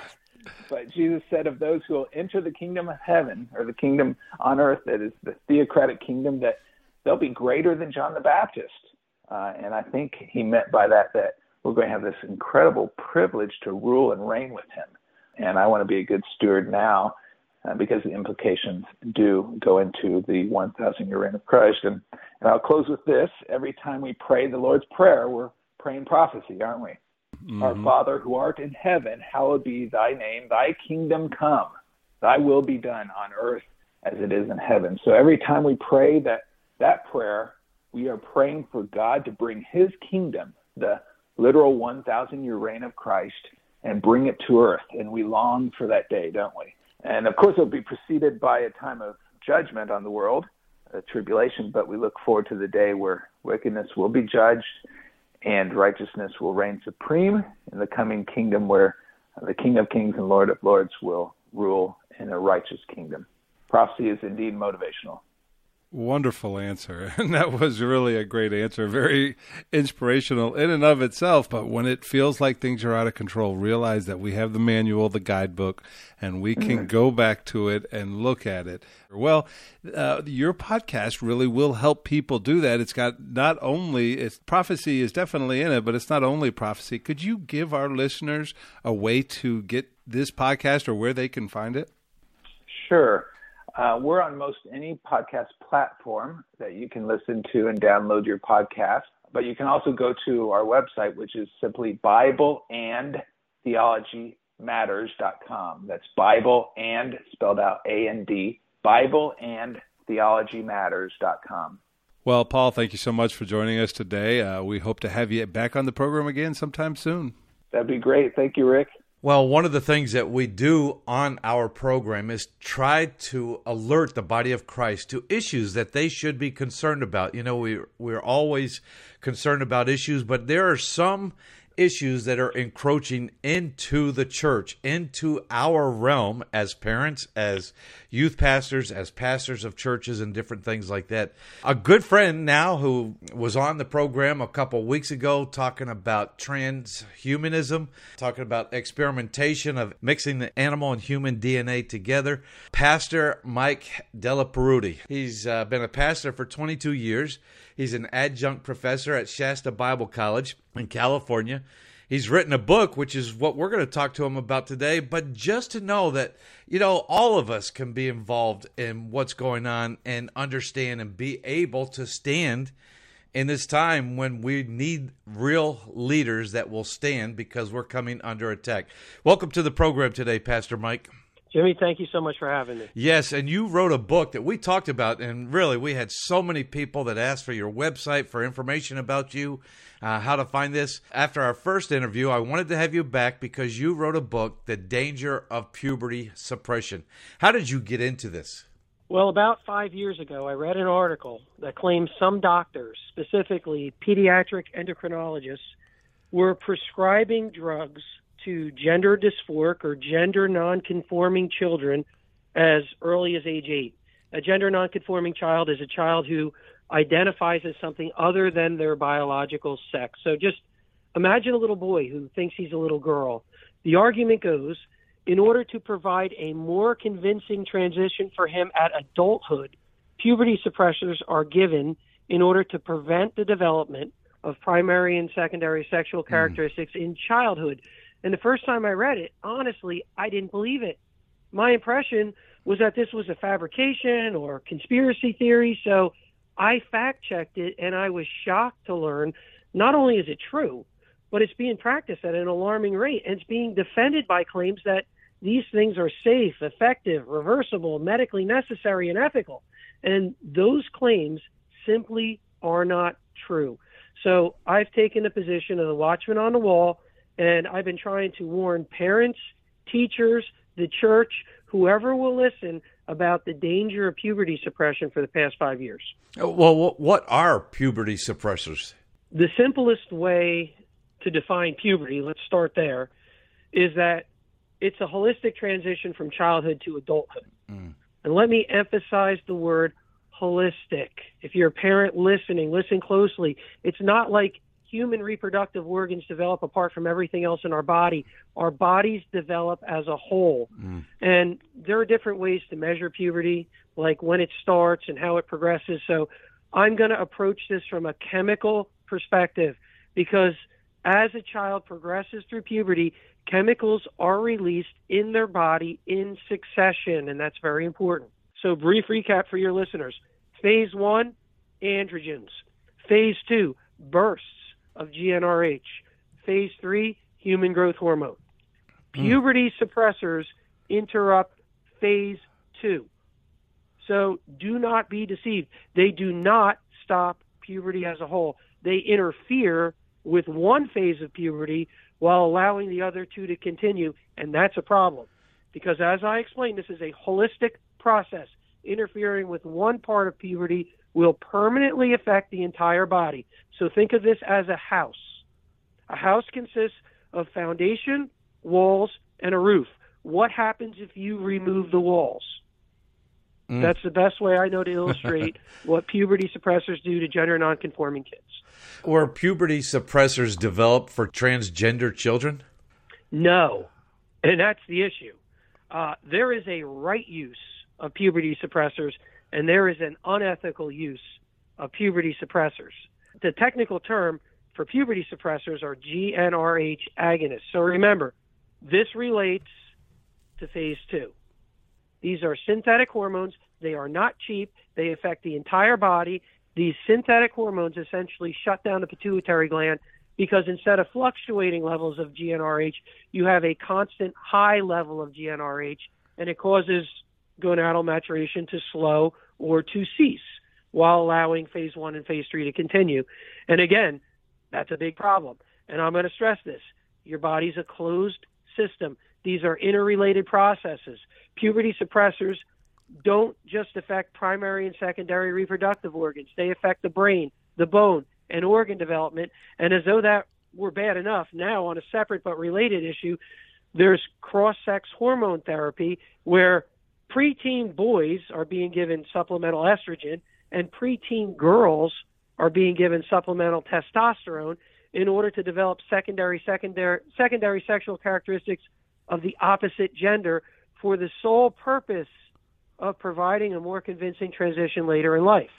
but Jesus said of those who will enter the kingdom of heaven or the kingdom on earth that is the theocratic kingdom that they'll be greater than John the Baptist. Uh, and I think he meant by that that we're going to have this incredible privilege to rule and reign with him. And I want to be a good steward now uh, because the implications do go into the 1,000 year reign of Christ. And, and I'll close with this. Every time we pray the Lord's Prayer, we're praying prophecy, aren't we? Mm-hmm. Our Father who art in heaven, hallowed be thy name, thy kingdom come, thy will be done on earth as it is in heaven. So every time we pray that, that prayer, we are praying for God to bring his kingdom, the literal 1,000 year reign of Christ, and bring it to earth. And we long for that day, don't we? And of course, it'll be preceded by a time of judgment on the world, a tribulation, but we look forward to the day where wickedness will be judged and righteousness will reign supreme in the coming kingdom where the King of Kings and Lord of Lords will rule in a righteous kingdom. Prophecy is indeed motivational. Wonderful answer. And that was really a great answer. Very inspirational in and of itself. But when it feels like things are out of control, realize that we have the manual, the guidebook, and we can mm-hmm. go back to it and look at it. Well, uh, your podcast really will help people do that. It's got not only, it's, prophecy is definitely in it, but it's not only prophecy. Could you give our listeners a way to get this podcast or where they can find it? Sure. Uh, we're on most any podcast platform that you can listen to and download your podcast. But you can also go to our website, which is simply Bible and Theology Matters.com. That's Bible and spelled out A and D, Bible and Theology Matters.com. Well, Paul, thank you so much for joining us today. Uh, we hope to have you back on the program again sometime soon. That'd be great. Thank you, Rick. Well, one of the things that we do on our program is try to alert the body of Christ to issues that they should be concerned about. You know, we we're always concerned about issues, but there are some issues that are encroaching into the church, into our realm as parents, as youth pastors, as pastors of churches, and different things like that. A good friend now who was on the program a couple weeks ago talking about transhumanism, talking about experimentation of mixing the animal and human DNA together. Pastor Mike Della Perute. He's uh, been a pastor for 22 years. He's an adjunct professor at Shasta Bible College in California. He's written a book, which is what we're going to talk to him about today. But just to know that, you know, all of us can be involved in what's going on and understand and be able to stand in this time when we need real leaders that will stand because we're coming under attack. Welcome to the program today, Pastor Mike. Jimmy, thank you so much for having me. Yes, and you wrote a book that we talked about, and really, we had so many people that asked for your website for information about you, uh, how to find this. After our first interview, I wanted to have you back because you wrote a book, The Danger of Puberty Suppression. How did you get into this? Well, about five years ago, I read an article that claims some doctors, specifically pediatric endocrinologists, were prescribing drugs to gender dysphoric or gender nonconforming children as early as age eight. A gender nonconforming child is a child who identifies as something other than their biological sex. So just imagine a little boy who thinks he's a little girl. The argument goes in order to provide a more convincing transition for him at adulthood, puberty suppressors are given in order to prevent the development of primary and secondary sexual hmm. characteristics mm. in childhood. And the first time I read it, honestly, I didn't believe it. My impression was that this was a fabrication or conspiracy theory. So I fact checked it and I was shocked to learn not only is it true, but it's being practiced at an alarming rate. And it's being defended by claims that these things are safe, effective, reversible, medically necessary, and ethical. And those claims simply are not true. So I've taken the position of the watchman on the wall and I've been trying to warn parents, teachers, the church, whoever will listen about the danger of puberty suppression for the past five years. Uh, well, what are puberty suppressors? The simplest way to define puberty, let's start there, is that it's a holistic transition from childhood to adulthood. Mm. And let me emphasize the word holistic. If you're a parent listening, listen closely. It's not like human reproductive organs develop apart from everything else in our body. Our bodies develop as a whole. Mm. And there are different ways to measure puberty, like when it starts and how it progresses. So I'm going to approach this from a chemical perspective because as a child progresses through puberty, chemicals are released in their body in succession, and that's very important. So, brief recap for your listeners phase one, androgens. Phase two, bursts of GnRH. Phase three, human growth hormone. Mm. Puberty suppressors interrupt phase two. So do not be deceived. They do not stop puberty as a whole. They interfere with one phase of puberty while allowing the other two to continue, and that's a problem. Because as I explained, this is a holistic process. Interfering with one part of puberty will permanently affect the entire body. So think of this as a house. A house consists of foundation, walls, and a roof. What happens if you remove the walls? Mm. That's the best way I know to illustrate what puberty suppressors do to gender nonconforming kids. Were puberty suppressors developed for transgender children? No, and that's the issue. Uh, there is a right use of puberty suppressors, and there is an unethical use of puberty suppressors. The technical term for puberty suppressors are GnRH agonists. So remember, this relates to phase two. These are synthetic hormones. They are not cheap. They affect the entire body. These synthetic hormones essentially shut down the pituitary gland because instead of fluctuating levels of GnRH, you have a constant high level of GnRH, and it causes gonadal maturation to slow or to cease while allowing phase one and phase three to continue. And again, that's a big problem. And I'm going to stress this your body's a closed system. These are interrelated processes. Puberty suppressors don't just affect primary and secondary reproductive organs, they affect the brain, the bone, and organ development. And as though that were bad enough, now on a separate but related issue, there's cross sex hormone therapy where preteen boys are being given supplemental estrogen and preteen girls are being given supplemental testosterone in order to develop secondary secondary secondary sexual characteristics of the opposite gender for the sole purpose of providing a more convincing transition later in life.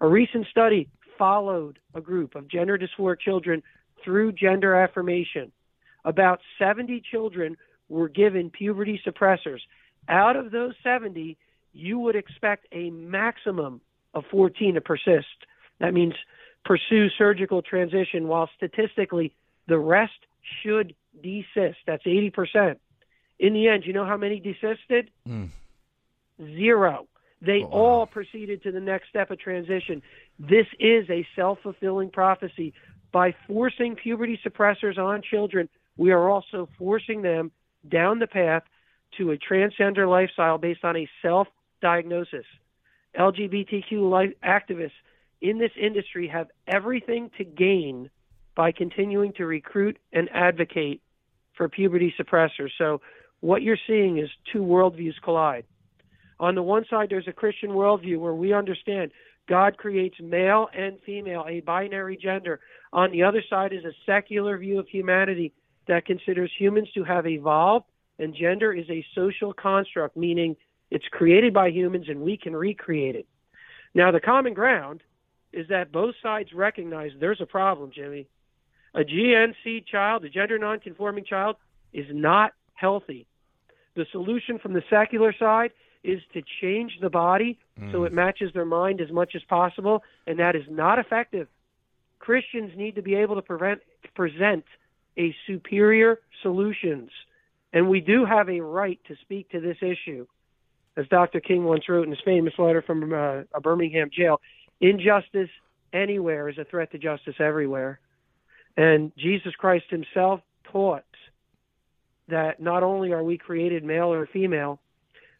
A recent study followed a group of gender dysphoric children through gender affirmation. About 70 children were given puberty suppressors. Out of those 70, you would expect a maximum of 14 to persist. That means pursue surgical transition, while statistically the rest should desist. That's 80%. In the end, you know how many desisted? Mm. Zero. They oh, wow. all proceeded to the next step of transition. This is a self fulfilling prophecy. By forcing puberty suppressors on children, we are also forcing them down the path to a transgender lifestyle based on a self diagnosis. LGBTQ life activists in this industry have everything to gain by continuing to recruit and advocate for puberty suppressors. So, what you're seeing is two worldviews collide. On the one side, there's a Christian worldview where we understand God creates male and female, a binary gender. On the other side is a secular view of humanity that considers humans to have evolved, and gender is a social construct, meaning it's created by humans and we can recreate it. Now, the common ground is that both sides recognize there's a problem, Jimmy. A GNC child, a gender nonconforming child, is not healthy. The solution from the secular side is to change the body mm. so it matches their mind as much as possible, and that is not effective. Christians need to be able to prevent, present a superior solutions, and we do have a right to speak to this issue. As Dr. King once wrote in his famous letter from uh, a Birmingham jail, injustice anywhere is a threat to justice everywhere. And Jesus Christ himself taught that not only are we created male or female,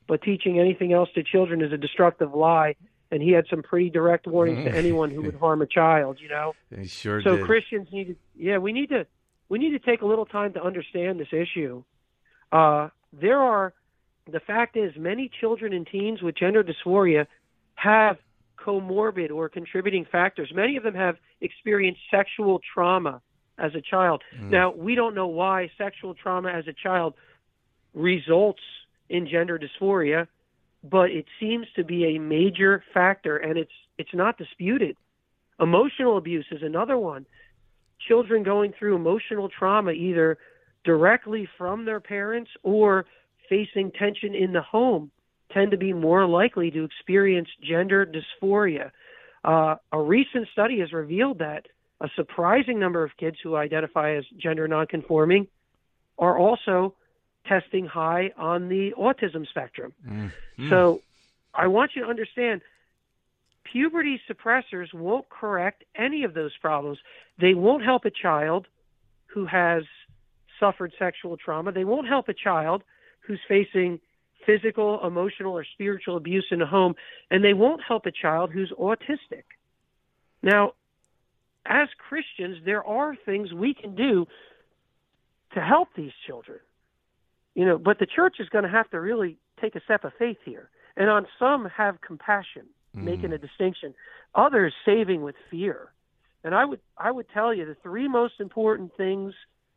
but teaching anything else to children is a destructive lie. And he had some pretty direct warnings to mm. anyone who would harm a child. You know, he sure so did. Christians need to, yeah, we need to, we need to take a little time to understand this issue. Uh, there are, the fact is, many children and teens with gender dysphoria have comorbid or contributing factors. Many of them have experienced sexual trauma as a child. Mm. Now, we don't know why sexual trauma as a child results in gender dysphoria, but it seems to be a major factor and it's it's not disputed. Emotional abuse is another one. Children going through emotional trauma either directly from their parents or facing tension in the home tend to be more likely to experience gender dysphoria. Uh, a recent study has revealed that a surprising number of kids who identify as gender nonconforming are also testing high on the autism spectrum. Mm-hmm. So I want you to understand puberty suppressors won't correct any of those problems. They won't help a child who has suffered sexual trauma. They won't help a child who's facing physical, emotional, or spiritual abuse in the home, and they won't help a child who's autistic. Now, as Christians, there are things we can do to help these children. You know, but the church is going to have to really take a step of faith here, and on some have compassion, mm. making a distinction. Others saving with fear. And I would I would tell you the three most important things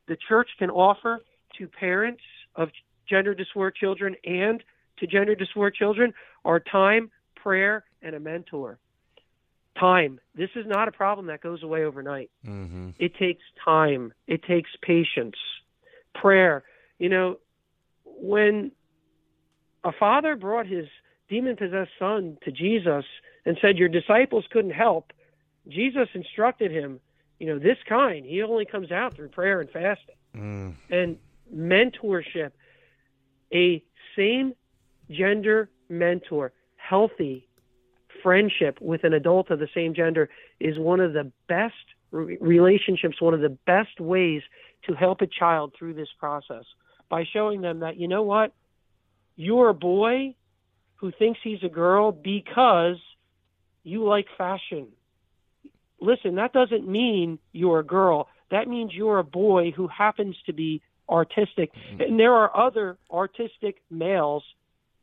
the church can offer to parents of gender dysphoric children and to gender dysphoric children are time, prayer, and a mentor. Time. This is not a problem that goes away overnight. Mm-hmm. It takes time. It takes patience. Prayer. You know, when a father brought his demon possessed son to Jesus and said, Your disciples couldn't help, Jesus instructed him, you know, this kind, he only comes out through prayer and fasting. Mm. And mentorship, a same gender mentor, healthy friendship with an adult of the same gender is one of the best relationships, one of the best ways to help a child through this process by showing them that, you know what, you're a boy who thinks he's a girl because you like fashion. Listen, that doesn't mean you're a girl. That means you're a boy who happens to be artistic. Mm-hmm. And there are other artistic males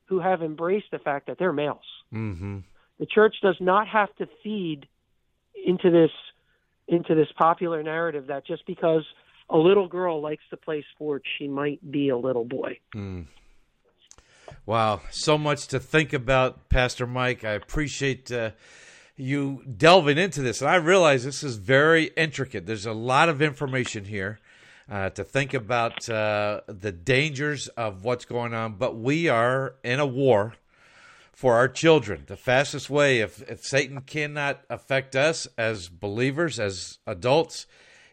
who have embraced the fact that they're males. Mm-hmm. The church does not have to feed into this into this popular narrative that just because a little girl likes to play sports, she might be a little boy. Mm. Wow, so much to think about, Pastor Mike. I appreciate uh, you delving into this, and I realize this is very intricate. There's a lot of information here uh, to think about uh, the dangers of what's going on. But we are in a war for our children. The fastest way, if, if Satan cannot affect us as believers, as adults,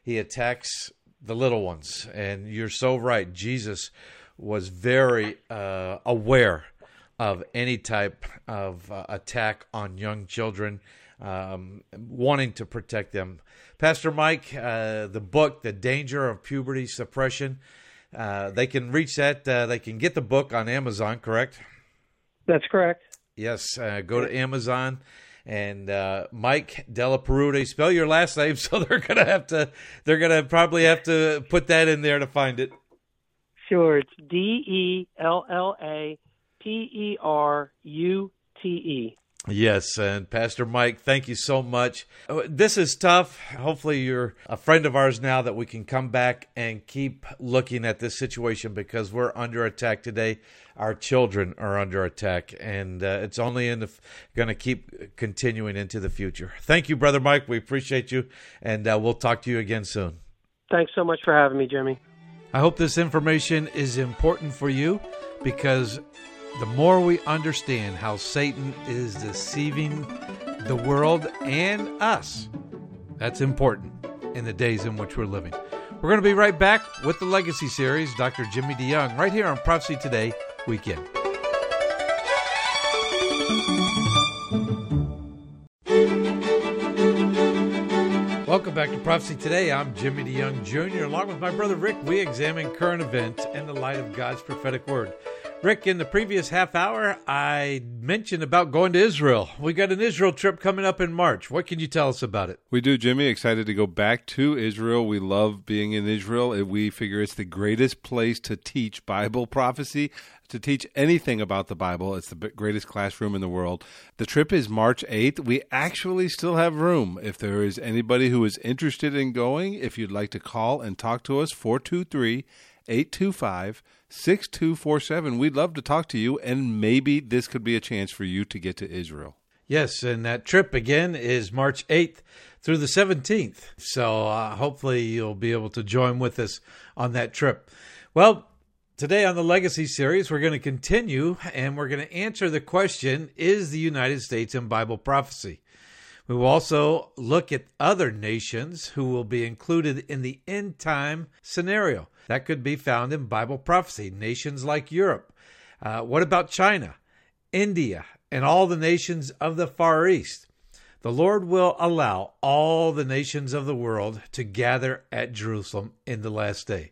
he attacks the little ones. And you're so right. Jesus was very uh, aware of any type of uh, attack on young children, um, wanting to protect them. Pastor Mike, uh, the book, The Danger of Puberty Suppression, uh, they can reach that. Uh, they can get the book on Amazon, correct? That's correct. Yes. Uh, go to Amazon and uh, Mike Della Perute. Spell your last name, so they're gonna have to. They're gonna probably have to put that in there to find it. Sure, it's D E L L A P E R U T E. Yes, and Pastor Mike, thank you so much. Uh, this is tough. Hopefully, you're a friend of ours now that we can come back and keep looking at this situation because we're under attack today. Our children are under attack, and uh, it's only in going to keep continuing into the future. Thank you, Brother Mike. We appreciate you, and uh, we'll talk to you again soon. Thanks so much for having me, Jimmy. I hope this information is important for you because the more we understand how Satan is deceiving the world and us, that's important in the days in which we're living. We're going to be right back with the Legacy Series, Dr. Jimmy DeYoung, right here on Prophecy Today Weekend. Welcome back to Prophecy Today. I'm Jimmy DeYoung Jr. Along with my brother Rick, we examine current events in the light of God's prophetic word. Rick, in the previous half hour, I mentioned about going to Israel. We got an Israel trip coming up in March. What can you tell us about it? We do, Jimmy. Excited to go back to Israel. We love being in Israel. We figure it's the greatest place to teach Bible prophecy, to teach anything about the Bible. It's the greatest classroom in the world. The trip is March 8th. We actually still have room. If there is anybody who is interested in going, if you'd like to call and talk to us, 423 825 6247. We'd love to talk to you, and maybe this could be a chance for you to get to Israel. Yes, and that trip again is March 8th through the 17th. So uh, hopefully you'll be able to join with us on that trip. Well, today on the Legacy series, we're going to continue and we're going to answer the question Is the United States in Bible prophecy? We will also look at other nations who will be included in the end time scenario. That could be found in Bible prophecy, nations like Europe. Uh, what about China, India, and all the nations of the Far East? The Lord will allow all the nations of the world to gather at Jerusalem in the last day.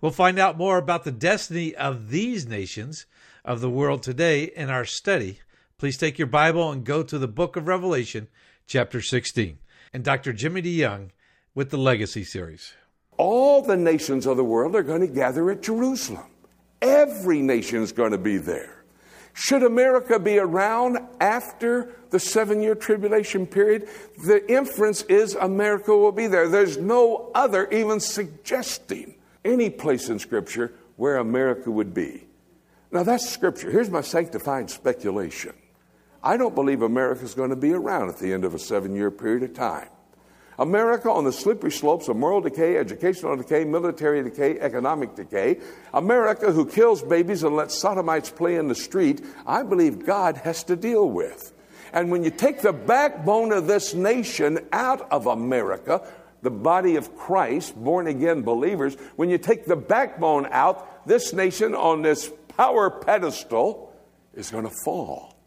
We'll find out more about the destiny of these nations of the world today in our study. Please take your Bible and go to the book of Revelation, chapter 16. And Dr. Jimmy DeYoung with the Legacy series. All the nations of the world are going to gather at Jerusalem. Every nation is going to be there. Should America be around after the seven year tribulation period? The inference is America will be there. There's no other even suggesting any place in Scripture where America would be. Now, that's Scripture. Here's my sanctified speculation I don't believe America is going to be around at the end of a seven year period of time. America on the slippery slopes of moral decay, educational decay, military decay, economic decay. America who kills babies and lets sodomites play in the street, I believe God has to deal with. And when you take the backbone of this nation out of America, the body of Christ, born again believers, when you take the backbone out, this nation on this power pedestal is going to fall.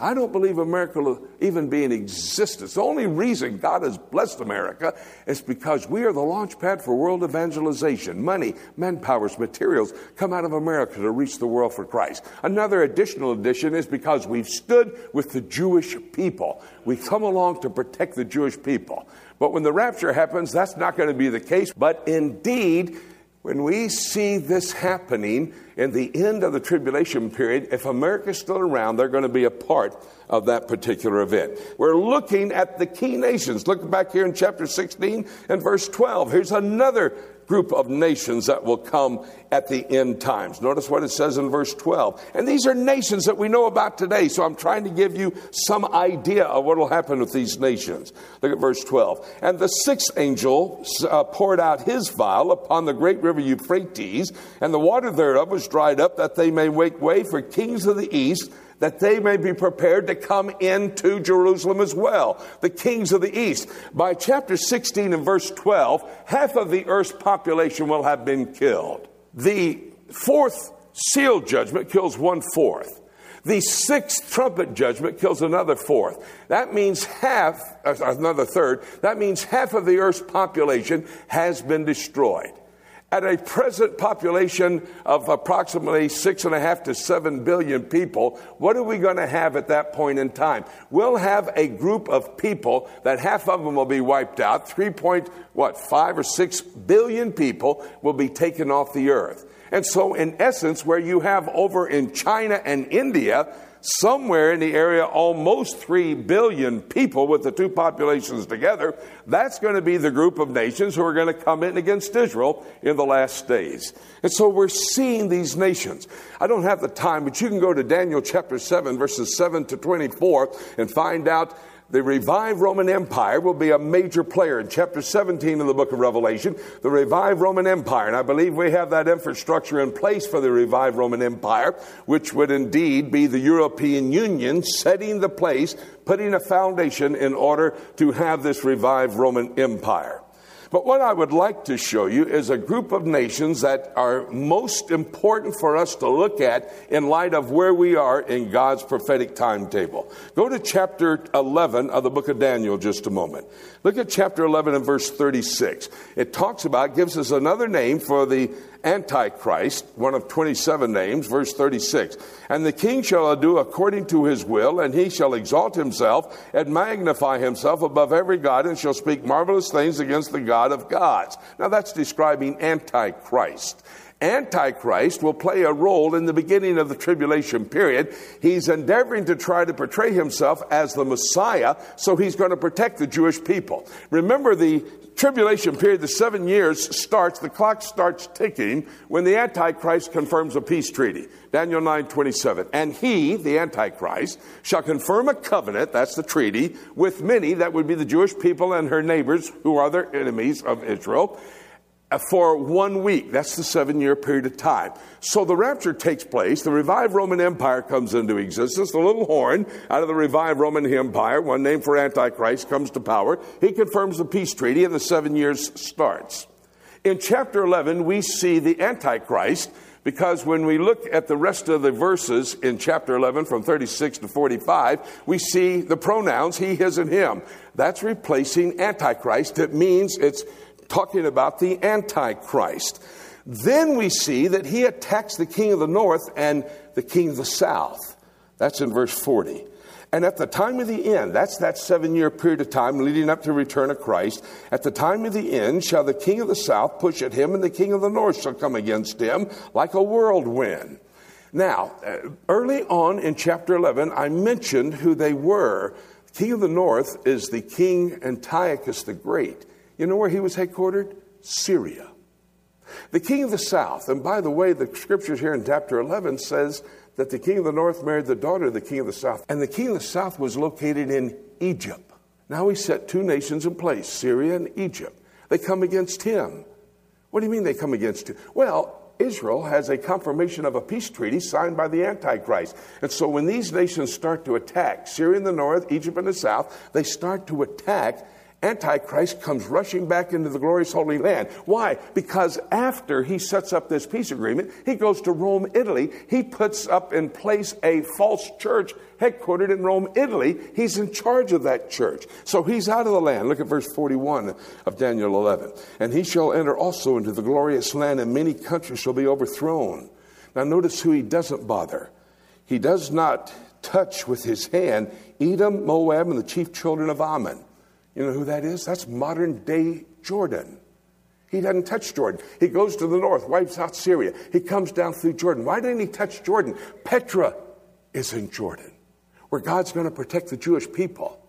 I don't believe America will even be in existence. The only reason God has blessed America is because we are the launch pad for world evangelization. Money, manpowers, materials come out of America to reach the world for Christ. Another additional addition is because we've stood with the Jewish people. We come along to protect the Jewish people. But when the rapture happens, that's not going to be the case. But indeed, when we see this happening in the end of the tribulation period, if America's still around, they're going to be a part of that particular event. We're looking at the key nations. Look back here in chapter 16 and verse 12. Here's another group of nations that will come at the end times. Notice what it says in verse 12. And these are nations that we know about today, so I'm trying to give you some idea of what will happen with these nations. Look at verse 12. And the sixth angel uh, poured out his vial upon the great river Euphrates, and the water thereof was dried up, that they may make way for kings of the east that they may be prepared to come into Jerusalem as well, the kings of the east. By chapter 16 and verse 12, half of the earth's population will have been killed. The fourth seal judgment kills one fourth. The sixth trumpet judgment kills another fourth. That means half, uh, another third, that means half of the earth's population has been destroyed. At a present population of approximately six and a half to seven billion people, what are we going to have at that point in time? We'll have a group of people that half of them will be wiped out. Three point what five or six billion people will be taken off the earth. And so, in essence, where you have over in China and India somewhere in the area almost 3 billion people with the two populations together. That's going to be the group of nations who are going to come in against Israel in the last days. And so we're seeing these nations. I don't have the time, but you can go to Daniel chapter 7, verses 7 to 24, and find out the revived Roman Empire will be a major player in chapter 17 of the book of Revelation. The revived Roman Empire, and I believe we have that infrastructure in place for the revived Roman Empire, which would indeed be the European Union setting the place, putting a foundation in order to have this revived Roman Empire. But what I would like to show you is a group of nations that are most important for us to look at in light of where we are in God's prophetic timetable. Go to chapter 11 of the book of Daniel just a moment. Look at chapter 11 and verse 36. It talks about, gives us another name for the Antichrist, one of 27 names, verse 36. And the king shall do according to his will, and he shall exalt himself and magnify himself above every God, and shall speak marvelous things against the God of gods. Now that's describing Antichrist. Antichrist will play a role in the beginning of the tribulation period. He's endeavoring to try to portray himself as the Messiah, so he's going to protect the Jewish people. Remember, the tribulation period, the seven years starts, the clock starts ticking when the Antichrist confirms a peace treaty. Daniel 9 27. And he, the Antichrist, shall confirm a covenant, that's the treaty, with many, that would be the Jewish people and her neighbors who are their enemies of Israel Uh, for one week. That's the seven year period of time. So the rapture takes place. The revived Roman Empire comes into existence. The little horn out of the revived Roman Empire, one name for Antichrist, comes to power. He confirms the peace treaty and the seven years starts. In chapter 11, we see the Antichrist because when we look at the rest of the verses in chapter 11 from 36 to 45, we see the pronouns he, his, and him. That's replacing Antichrist. It means it's talking about the Antichrist. Then we see that he attacks the king of the north and the king of the south. That's in verse 40. And at the time of the end, that's that seven year period of time leading up to the return of Christ. At the time of the end, shall the king of the south push at him, and the king of the north shall come against him like a whirlwind. Now, uh, early on in chapter 11, I mentioned who they were. King of the north is the king Antiochus the Great. You know where he was headquartered? Syria. The king of the south, and by the way, the scriptures here in chapter 11 says that the king of the north married the daughter of the king of the south, and the king of the south was located in Egypt. Now he set two nations in place, Syria and Egypt. They come against him. What do you mean they come against him? Well, Israel has a confirmation of a peace treaty signed by the Antichrist. And so when these nations start to attack, Syria in the north, Egypt in the south, they start to attack Antichrist comes rushing back into the glorious Holy Land. Why? Because after he sets up this peace agreement, he goes to Rome, Italy. He puts up in place a false church headquartered in Rome, Italy. He's in charge of that church. So he's out of the land. Look at verse 41 of Daniel 11. And he shall enter also into the glorious land, and many countries shall be overthrown. Now, notice who he doesn't bother. He does not touch with his hand Edom, Moab, and the chief children of Ammon. You know who that is? That's modern day Jordan. He doesn't touch Jordan. He goes to the north, wipes out Syria. He comes down through Jordan. Why didn't he touch Jordan? Petra is in Jordan, where God's going to protect the Jewish people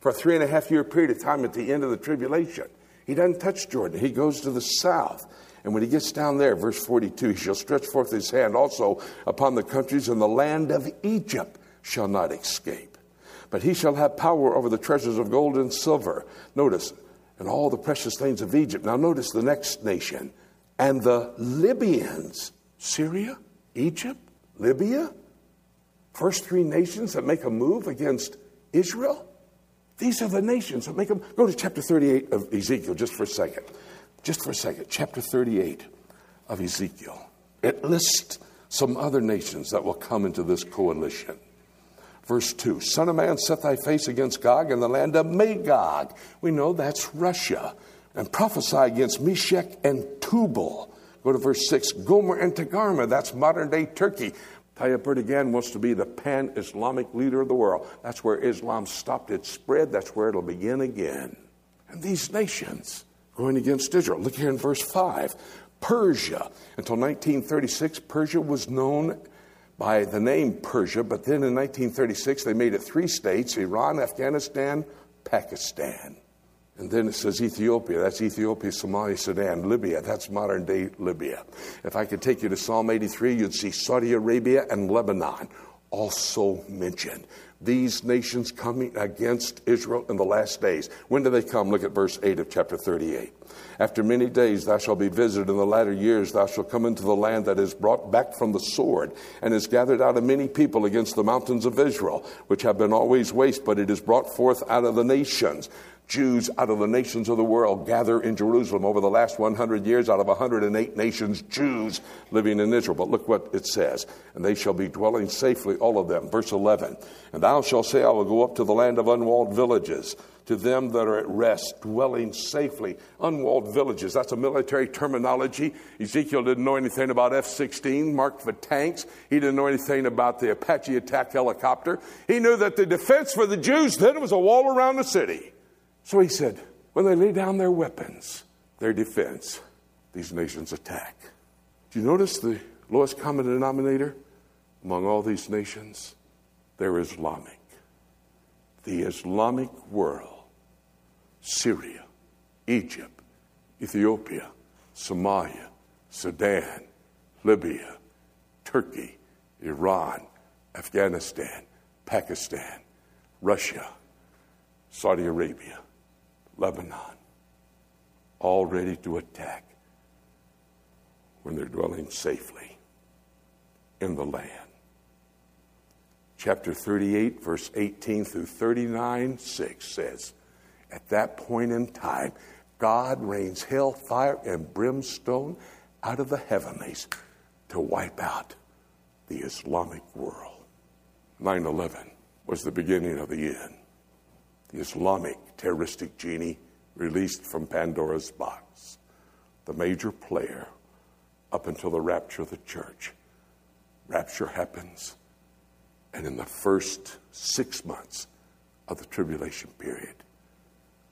for a three and a half year period of time at the end of the tribulation. He doesn't touch Jordan. He goes to the south. And when he gets down there, verse 42, he shall stretch forth his hand also upon the countries, and the land of Egypt shall not escape. But he shall have power over the treasures of gold and silver. Notice, and all the precious things of Egypt. Now, notice the next nation. And the Libyans, Syria, Egypt, Libya, first three nations that make a move against Israel. These are the nations that make them. Go to chapter 38 of Ezekiel just for a second. Just for a second. Chapter 38 of Ezekiel. It lists some other nations that will come into this coalition. Verse 2 Son of man, set thy face against Gog in the land of Magog. We know that's Russia. And prophesy against Meshech and Tubal. Go to verse 6 Gomer and Togarmah, that's modern day Turkey. Tayyip Erdogan wants to be the pan Islamic leader of the world. That's where Islam stopped its spread, that's where it'll begin again. And these nations going against Israel. Look here in verse 5. Persia. Until 1936, Persia was known by the name Persia, but then in 1936 they made it three states Iran, Afghanistan, Pakistan. And then it says Ethiopia. That's Ethiopia, Somalia, Sudan, Libya. That's modern day Libya. If I could take you to Psalm 83, you'd see Saudi Arabia and Lebanon also mentioned. These nations coming against Israel in the last days. When do they come? Look at verse 8 of chapter 38. After many days thou shalt be visited in the latter years, thou shalt come into the land that is brought back from the sword, and is gathered out of many people against the mountains of Israel, which have been always waste, but it is brought forth out of the nations. Jews out of the nations of the world gather in Jerusalem over the last 100 years out of 108 nations, Jews living in Israel. But look what it says. And they shall be dwelling safely, all of them. Verse 11. And thou shalt say, I will go up to the land of unwalled villages to them that are at rest, dwelling safely. Unwalled villages, that's a military terminology. Ezekiel didn't know anything about F 16, Merkava tanks. He didn't know anything about the Apache attack helicopter. He knew that the defense for the Jews then was a wall around the city. So he said, when they lay down their weapons, their defense, these nations attack. Do you notice the lowest common denominator among all these nations? They're Islamic. The Islamic world, Syria, Egypt, Ethiopia, Somalia, Sudan, Libya, Turkey, Iran, Afghanistan, Pakistan, Russia, Saudi Arabia, Lebanon, all ready to attack when they're dwelling safely in the land. Chapter 38, verse 18 through 39, 6 says, At that point in time, God rains hell, fire, and brimstone out of the heavenlies to wipe out the Islamic world. 9 11 was the beginning of the end. The Islamic terroristic genie released from Pandora's box, the major player up until the rapture of the church. Rapture happens, and in the first six months of the tribulation period,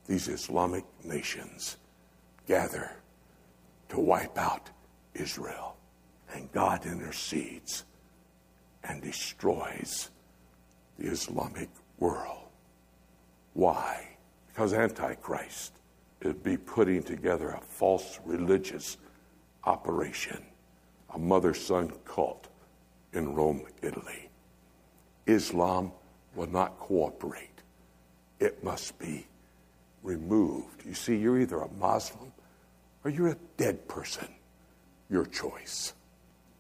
these Islamic nations gather to wipe out Israel. And God intercedes and destroys the Islamic world. Why? Because Antichrist is be putting together a false religious operation, a mother son cult in Rome, Italy. Islam will not cooperate. It must be removed. You see, you're either a Muslim or you're a dead person. Your choice.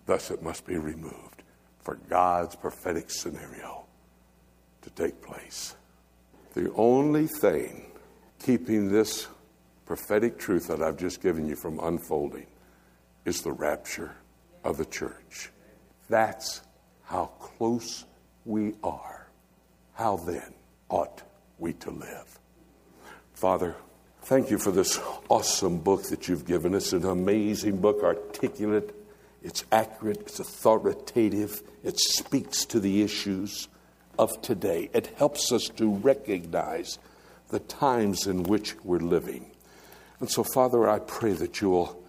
Thus, it must be removed for God's prophetic scenario to take place. The only thing keeping this prophetic truth that I've just given you from unfolding is the rapture of the church. That's how close we are. How then ought we to live? Father, thank you for this awesome book that you've given us, an amazing book, articulate, it's accurate, it's authoritative, it speaks to the issues of today. It helps us to recognize the times in which we're living. And so, Father, I pray that you will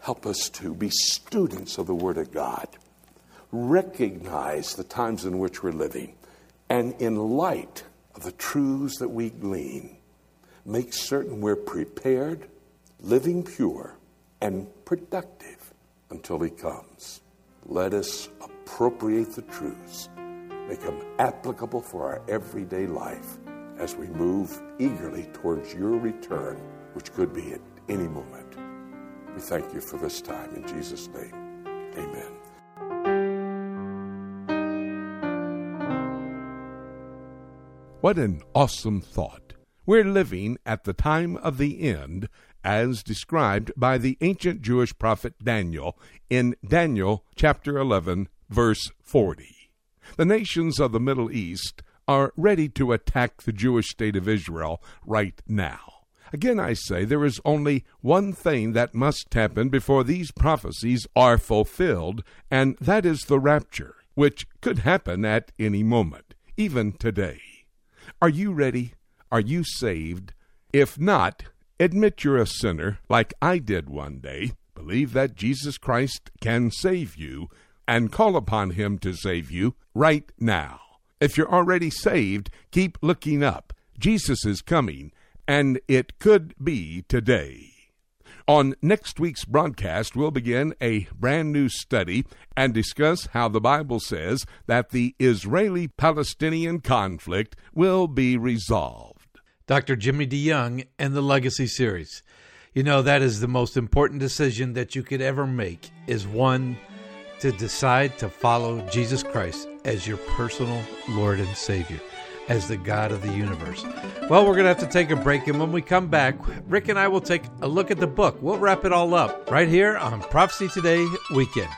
help us to be students of the Word of God, recognize the times in which we're living, and in light of the truths that we glean, make certain we're prepared, living pure, and productive until He comes. Let us appropriate the truths, make them applicable for our everyday life as we move eagerly towards your return, which could be at any moment. We thank you for this time. In Jesus' name, amen. What an awesome thought. We're living at the time of the end as described by the ancient Jewish prophet Daniel in Daniel chapter 11, verse 40. The nations of the Middle East are ready to attack the Jewish state of Israel right now. Again, I say there is only one thing that must happen before these prophecies are fulfilled, and that is the rapture, which could happen at any moment, even today. Are you ready? Are you saved? If not, Admit you're a sinner, like I did one day. Believe that Jesus Christ can save you, and call upon Him to save you right now. If you're already saved, keep looking up. Jesus is coming, and it could be today. On next week's broadcast, we'll begin a brand new study and discuss how the Bible says that the Israeli Palestinian conflict will be resolved. Dr. Jimmy DeYoung and the Legacy Series. You know, that is the most important decision that you could ever make is one to decide to follow Jesus Christ as your personal Lord and Savior, as the God of the universe. Well, we're going to have to take a break, and when we come back, Rick and I will take a look at the book. We'll wrap it all up right here on Prophecy Today Weekend.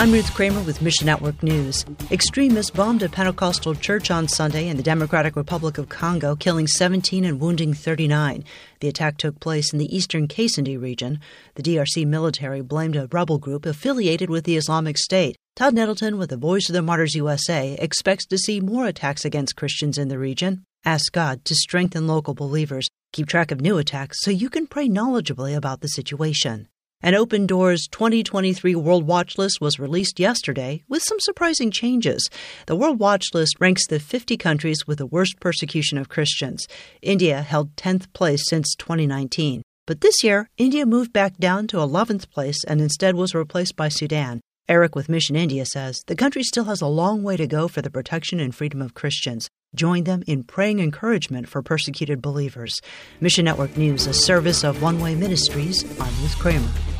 I'm Ruth Kramer with Mission Network News. Extremists bombed a Pentecostal church on Sunday in the Democratic Republic of Congo, killing 17 and wounding 39. The attack took place in the eastern Kasindi region. The DRC military blamed a rebel group affiliated with the Islamic State. Todd Nettleton with the Voice of the Martyrs USA expects to see more attacks against Christians in the region. Ask God to strengthen local believers, keep track of new attacks so you can pray knowledgeably about the situation. An Open Doors 2023 World Watch List was released yesterday with some surprising changes. The World Watch List ranks the 50 countries with the worst persecution of Christians. India held 10th place since 2019. But this year, India moved back down to 11th place and instead was replaced by Sudan. Eric with Mission India says the country still has a long way to go for the protection and freedom of Christians. Join them in praying encouragement for persecuted believers. Mission Network News, a service of One Way Ministries. I'm Ruth Kramer.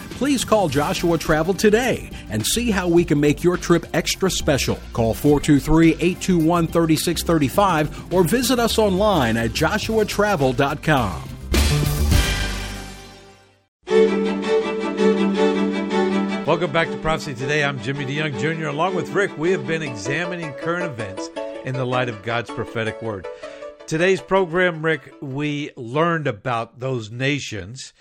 please call Joshua Travel today and see how we can make your trip extra special. Call 423 821 3635 or visit us online at joshuatravel.com. Welcome back to Prophecy Today. I'm Jimmy DeYoung Jr. Along with Rick, we have been examining current events in the light of God's prophetic word. Today's program, Rick, we learned about those nations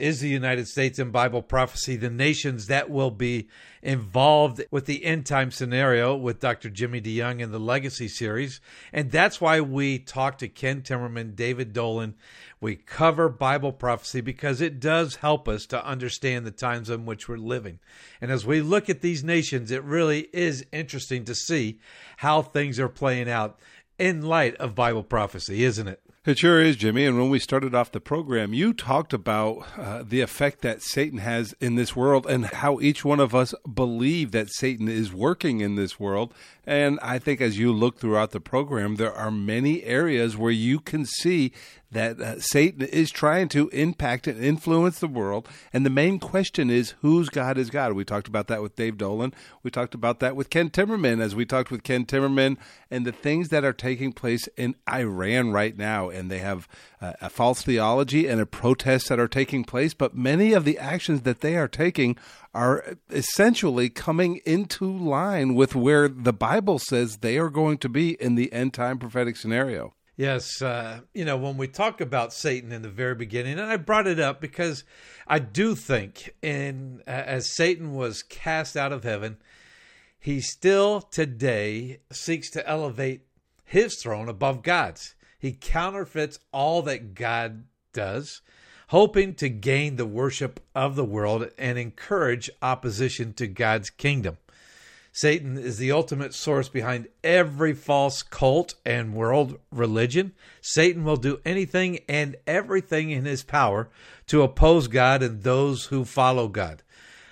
is the United States in Bible prophecy, the nations that will be involved with the end time scenario with Dr. Jimmy DeYoung in the Legacy series. And that's why we talk to Ken Timmerman, David Dolan. We cover Bible prophecy because it does help us to understand the times in which we're living. And as we look at these nations, it really is interesting to see how things are playing out in light of Bible prophecy, isn't it? It sure is, Jimmy. And when we started off the program, you talked about uh, the effect that Satan has in this world and how each one of us believe that Satan is working in this world. And I think as you look throughout the program, there are many areas where you can see that uh, Satan is trying to impact and influence the world. And the main question is whose God is God? We talked about that with Dave Dolan. We talked about that with Ken Timmerman as we talked with Ken Timmerman and the things that are taking place in Iran right now. And they have uh, a false theology and a protest that are taking place. But many of the actions that they are taking are essentially coming into line with where the Bible says they are going to be in the end time prophetic scenario. Yes, uh, you know, when we talk about Satan in the very beginning, and I brought it up because I do think, in as Satan was cast out of heaven, he still today seeks to elevate his throne above God's. He counterfeits all that God does, hoping to gain the worship of the world and encourage opposition to God's kingdom. Satan is the ultimate source behind every false cult and world religion. Satan will do anything and everything in his power to oppose God and those who follow God.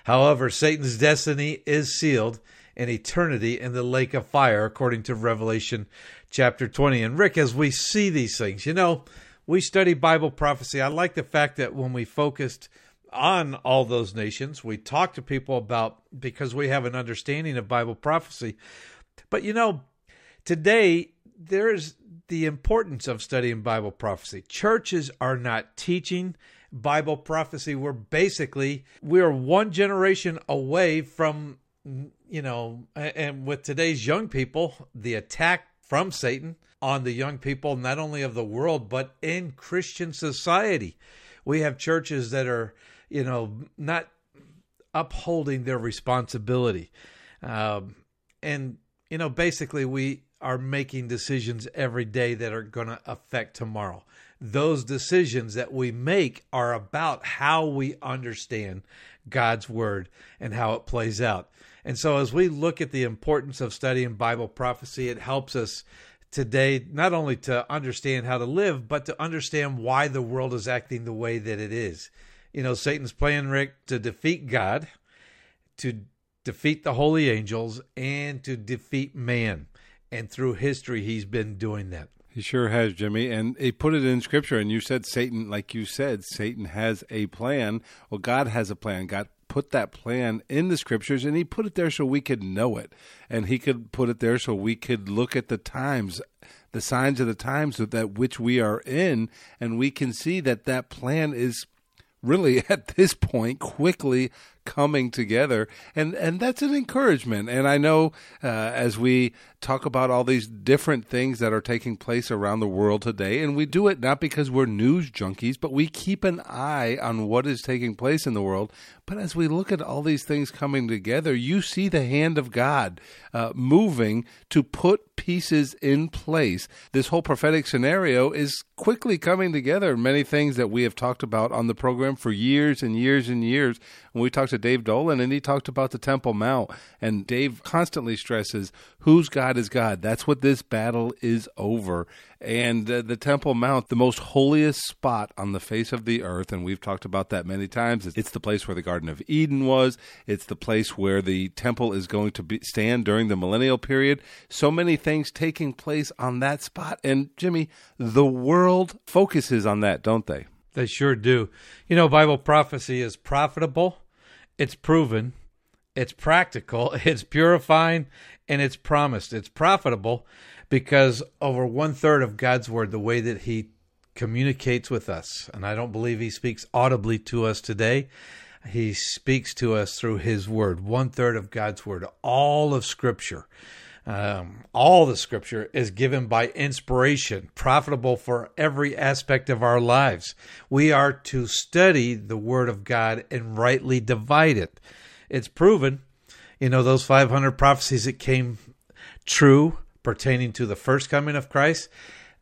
However, Satan's destiny is sealed in eternity in the lake of fire, according to Revelation chapter 20. And Rick, as we see these things, you know, we study Bible prophecy. I like the fact that when we focused on all those nations. We talk to people about because we have an understanding of Bible prophecy. But you know, today there's the importance of studying Bible prophecy. Churches are not teaching Bible prophecy. We're basically we're one generation away from you know, and with today's young people, the attack from Satan on the young people not only of the world but in Christian society. We have churches that are you know, not upholding their responsibility. Um, and, you know, basically, we are making decisions every day that are going to affect tomorrow. Those decisions that we make are about how we understand God's word and how it plays out. And so, as we look at the importance of studying Bible prophecy, it helps us today not only to understand how to live, but to understand why the world is acting the way that it is you know, Satan's plan, Rick, to defeat God to defeat the holy angels and to defeat man. And through history, he's been doing that. He sure has, Jimmy. And he put it in scripture. And you said Satan, like you said, Satan has a plan. Well, God has a plan. God put that plan in the scriptures and he put it there so we could know it. And he could put it there so we could look at the times, the signs of the times that which we are in. And we can see that that plan is really at this point quickly coming together and and that's an encouragement and i know uh, as we talk about all these different things that are taking place around the world today. And we do it not because we're news junkies but we keep an eye on what is taking place in the world. But as we look at all these things coming together you see the hand of god uh, moving to put pieces in place. This whole prophetic scenario is quickly coming together. Many things that we have talked about on the program for years and years and years. When we talked to Dave Dolan and he talked about the Temple Mount. And Dave constantly stresses whose God is God. That's what this battle is over. And uh, the Temple Mount, the most holiest spot on the face of the earth, and we've talked about that many times. It's the place where the Garden of Eden was. It's the place where the temple is going to be, stand during the millennial period. So many things taking place on that spot. And Jimmy, the world focuses on that, don't they? They sure do. You know, Bible prophecy is profitable, it's proven, it's practical, it's purifying, and it's promised. It's profitable because over one third of God's word, the way that He communicates with us, and I don't believe He speaks audibly to us today. He speaks to us through His Word, one third of God's Word, all of Scripture. Um, all the scripture is given by inspiration, profitable for every aspect of our lives. We are to study the Word of God and rightly divide it. It's proven, you know, those 500 prophecies that came true pertaining to the first coming of Christ,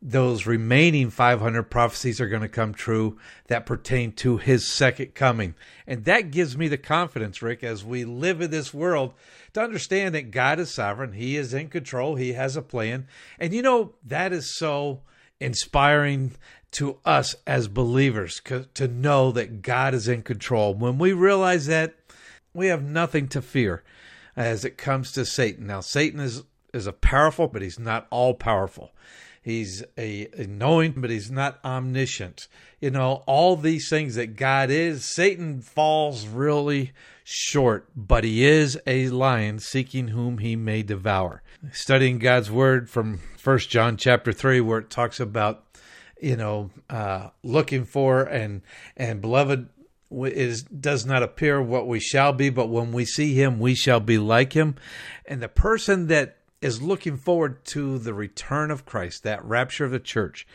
those remaining 500 prophecies are going to come true that pertain to his second coming. And that gives me the confidence, Rick, as we live in this world to understand that God is sovereign. He is in control. He has a plan. And you know, that is so inspiring to us as believers to know that God is in control. When we realize that, we have nothing to fear as it comes to Satan. Now, Satan is, is a powerful, but he's not all powerful. He's a, a, knowing, but he's not omniscient. You know, all these things that God is, Satan falls really short, but he is a lion seeking whom he may devour. Studying God's word from First John chapter 3, where it talks about, you know, uh, looking for and, and beloved, is does not appear what we shall be, but when we see him, we shall be like him. And the person that is looking forward to the return of Christ, that rapture of the church.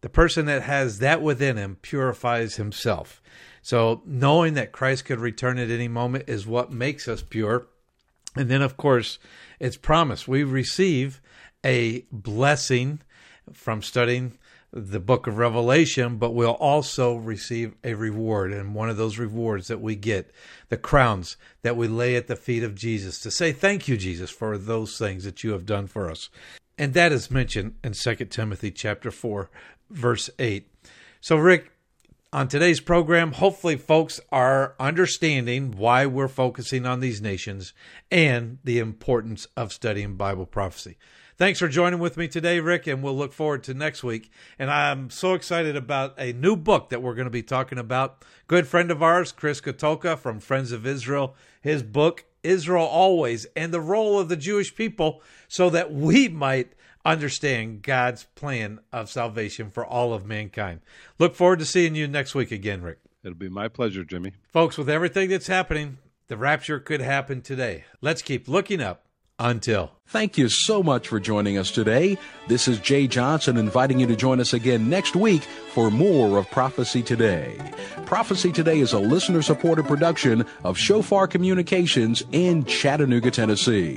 The person that has that within him purifies himself. So, knowing that Christ could return at any moment is what makes us pure. And then, of course, it's promised. We receive a blessing from studying the book of Revelation, but we'll also receive a reward. And one of those rewards that we get, the crowns that we lay at the feet of Jesus to say, Thank you, Jesus, for those things that you have done for us. And that is mentioned in 2 Timothy chapter 4, verse 8. So, Rick, on today's program, hopefully, folks are understanding why we're focusing on these nations and the importance of studying Bible prophecy. Thanks for joining with me today, Rick, and we'll look forward to next week. And I'm so excited about a new book that we're going to be talking about. Good friend of ours, Chris Katulka from Friends of Israel, his book, Israel Always, and the role of the Jewish people so that we might understand God's plan of salvation for all of mankind. Look forward to seeing you next week again, Rick. It'll be my pleasure, Jimmy. Folks, with everything that's happening, the rapture could happen today. Let's keep looking up until. Thank you so much for joining us today. This is Jay Johnson inviting you to join us again next week for more of Prophecy Today. Prophecy Today is a listener supported production of Shofar Communications in Chattanooga, Tennessee.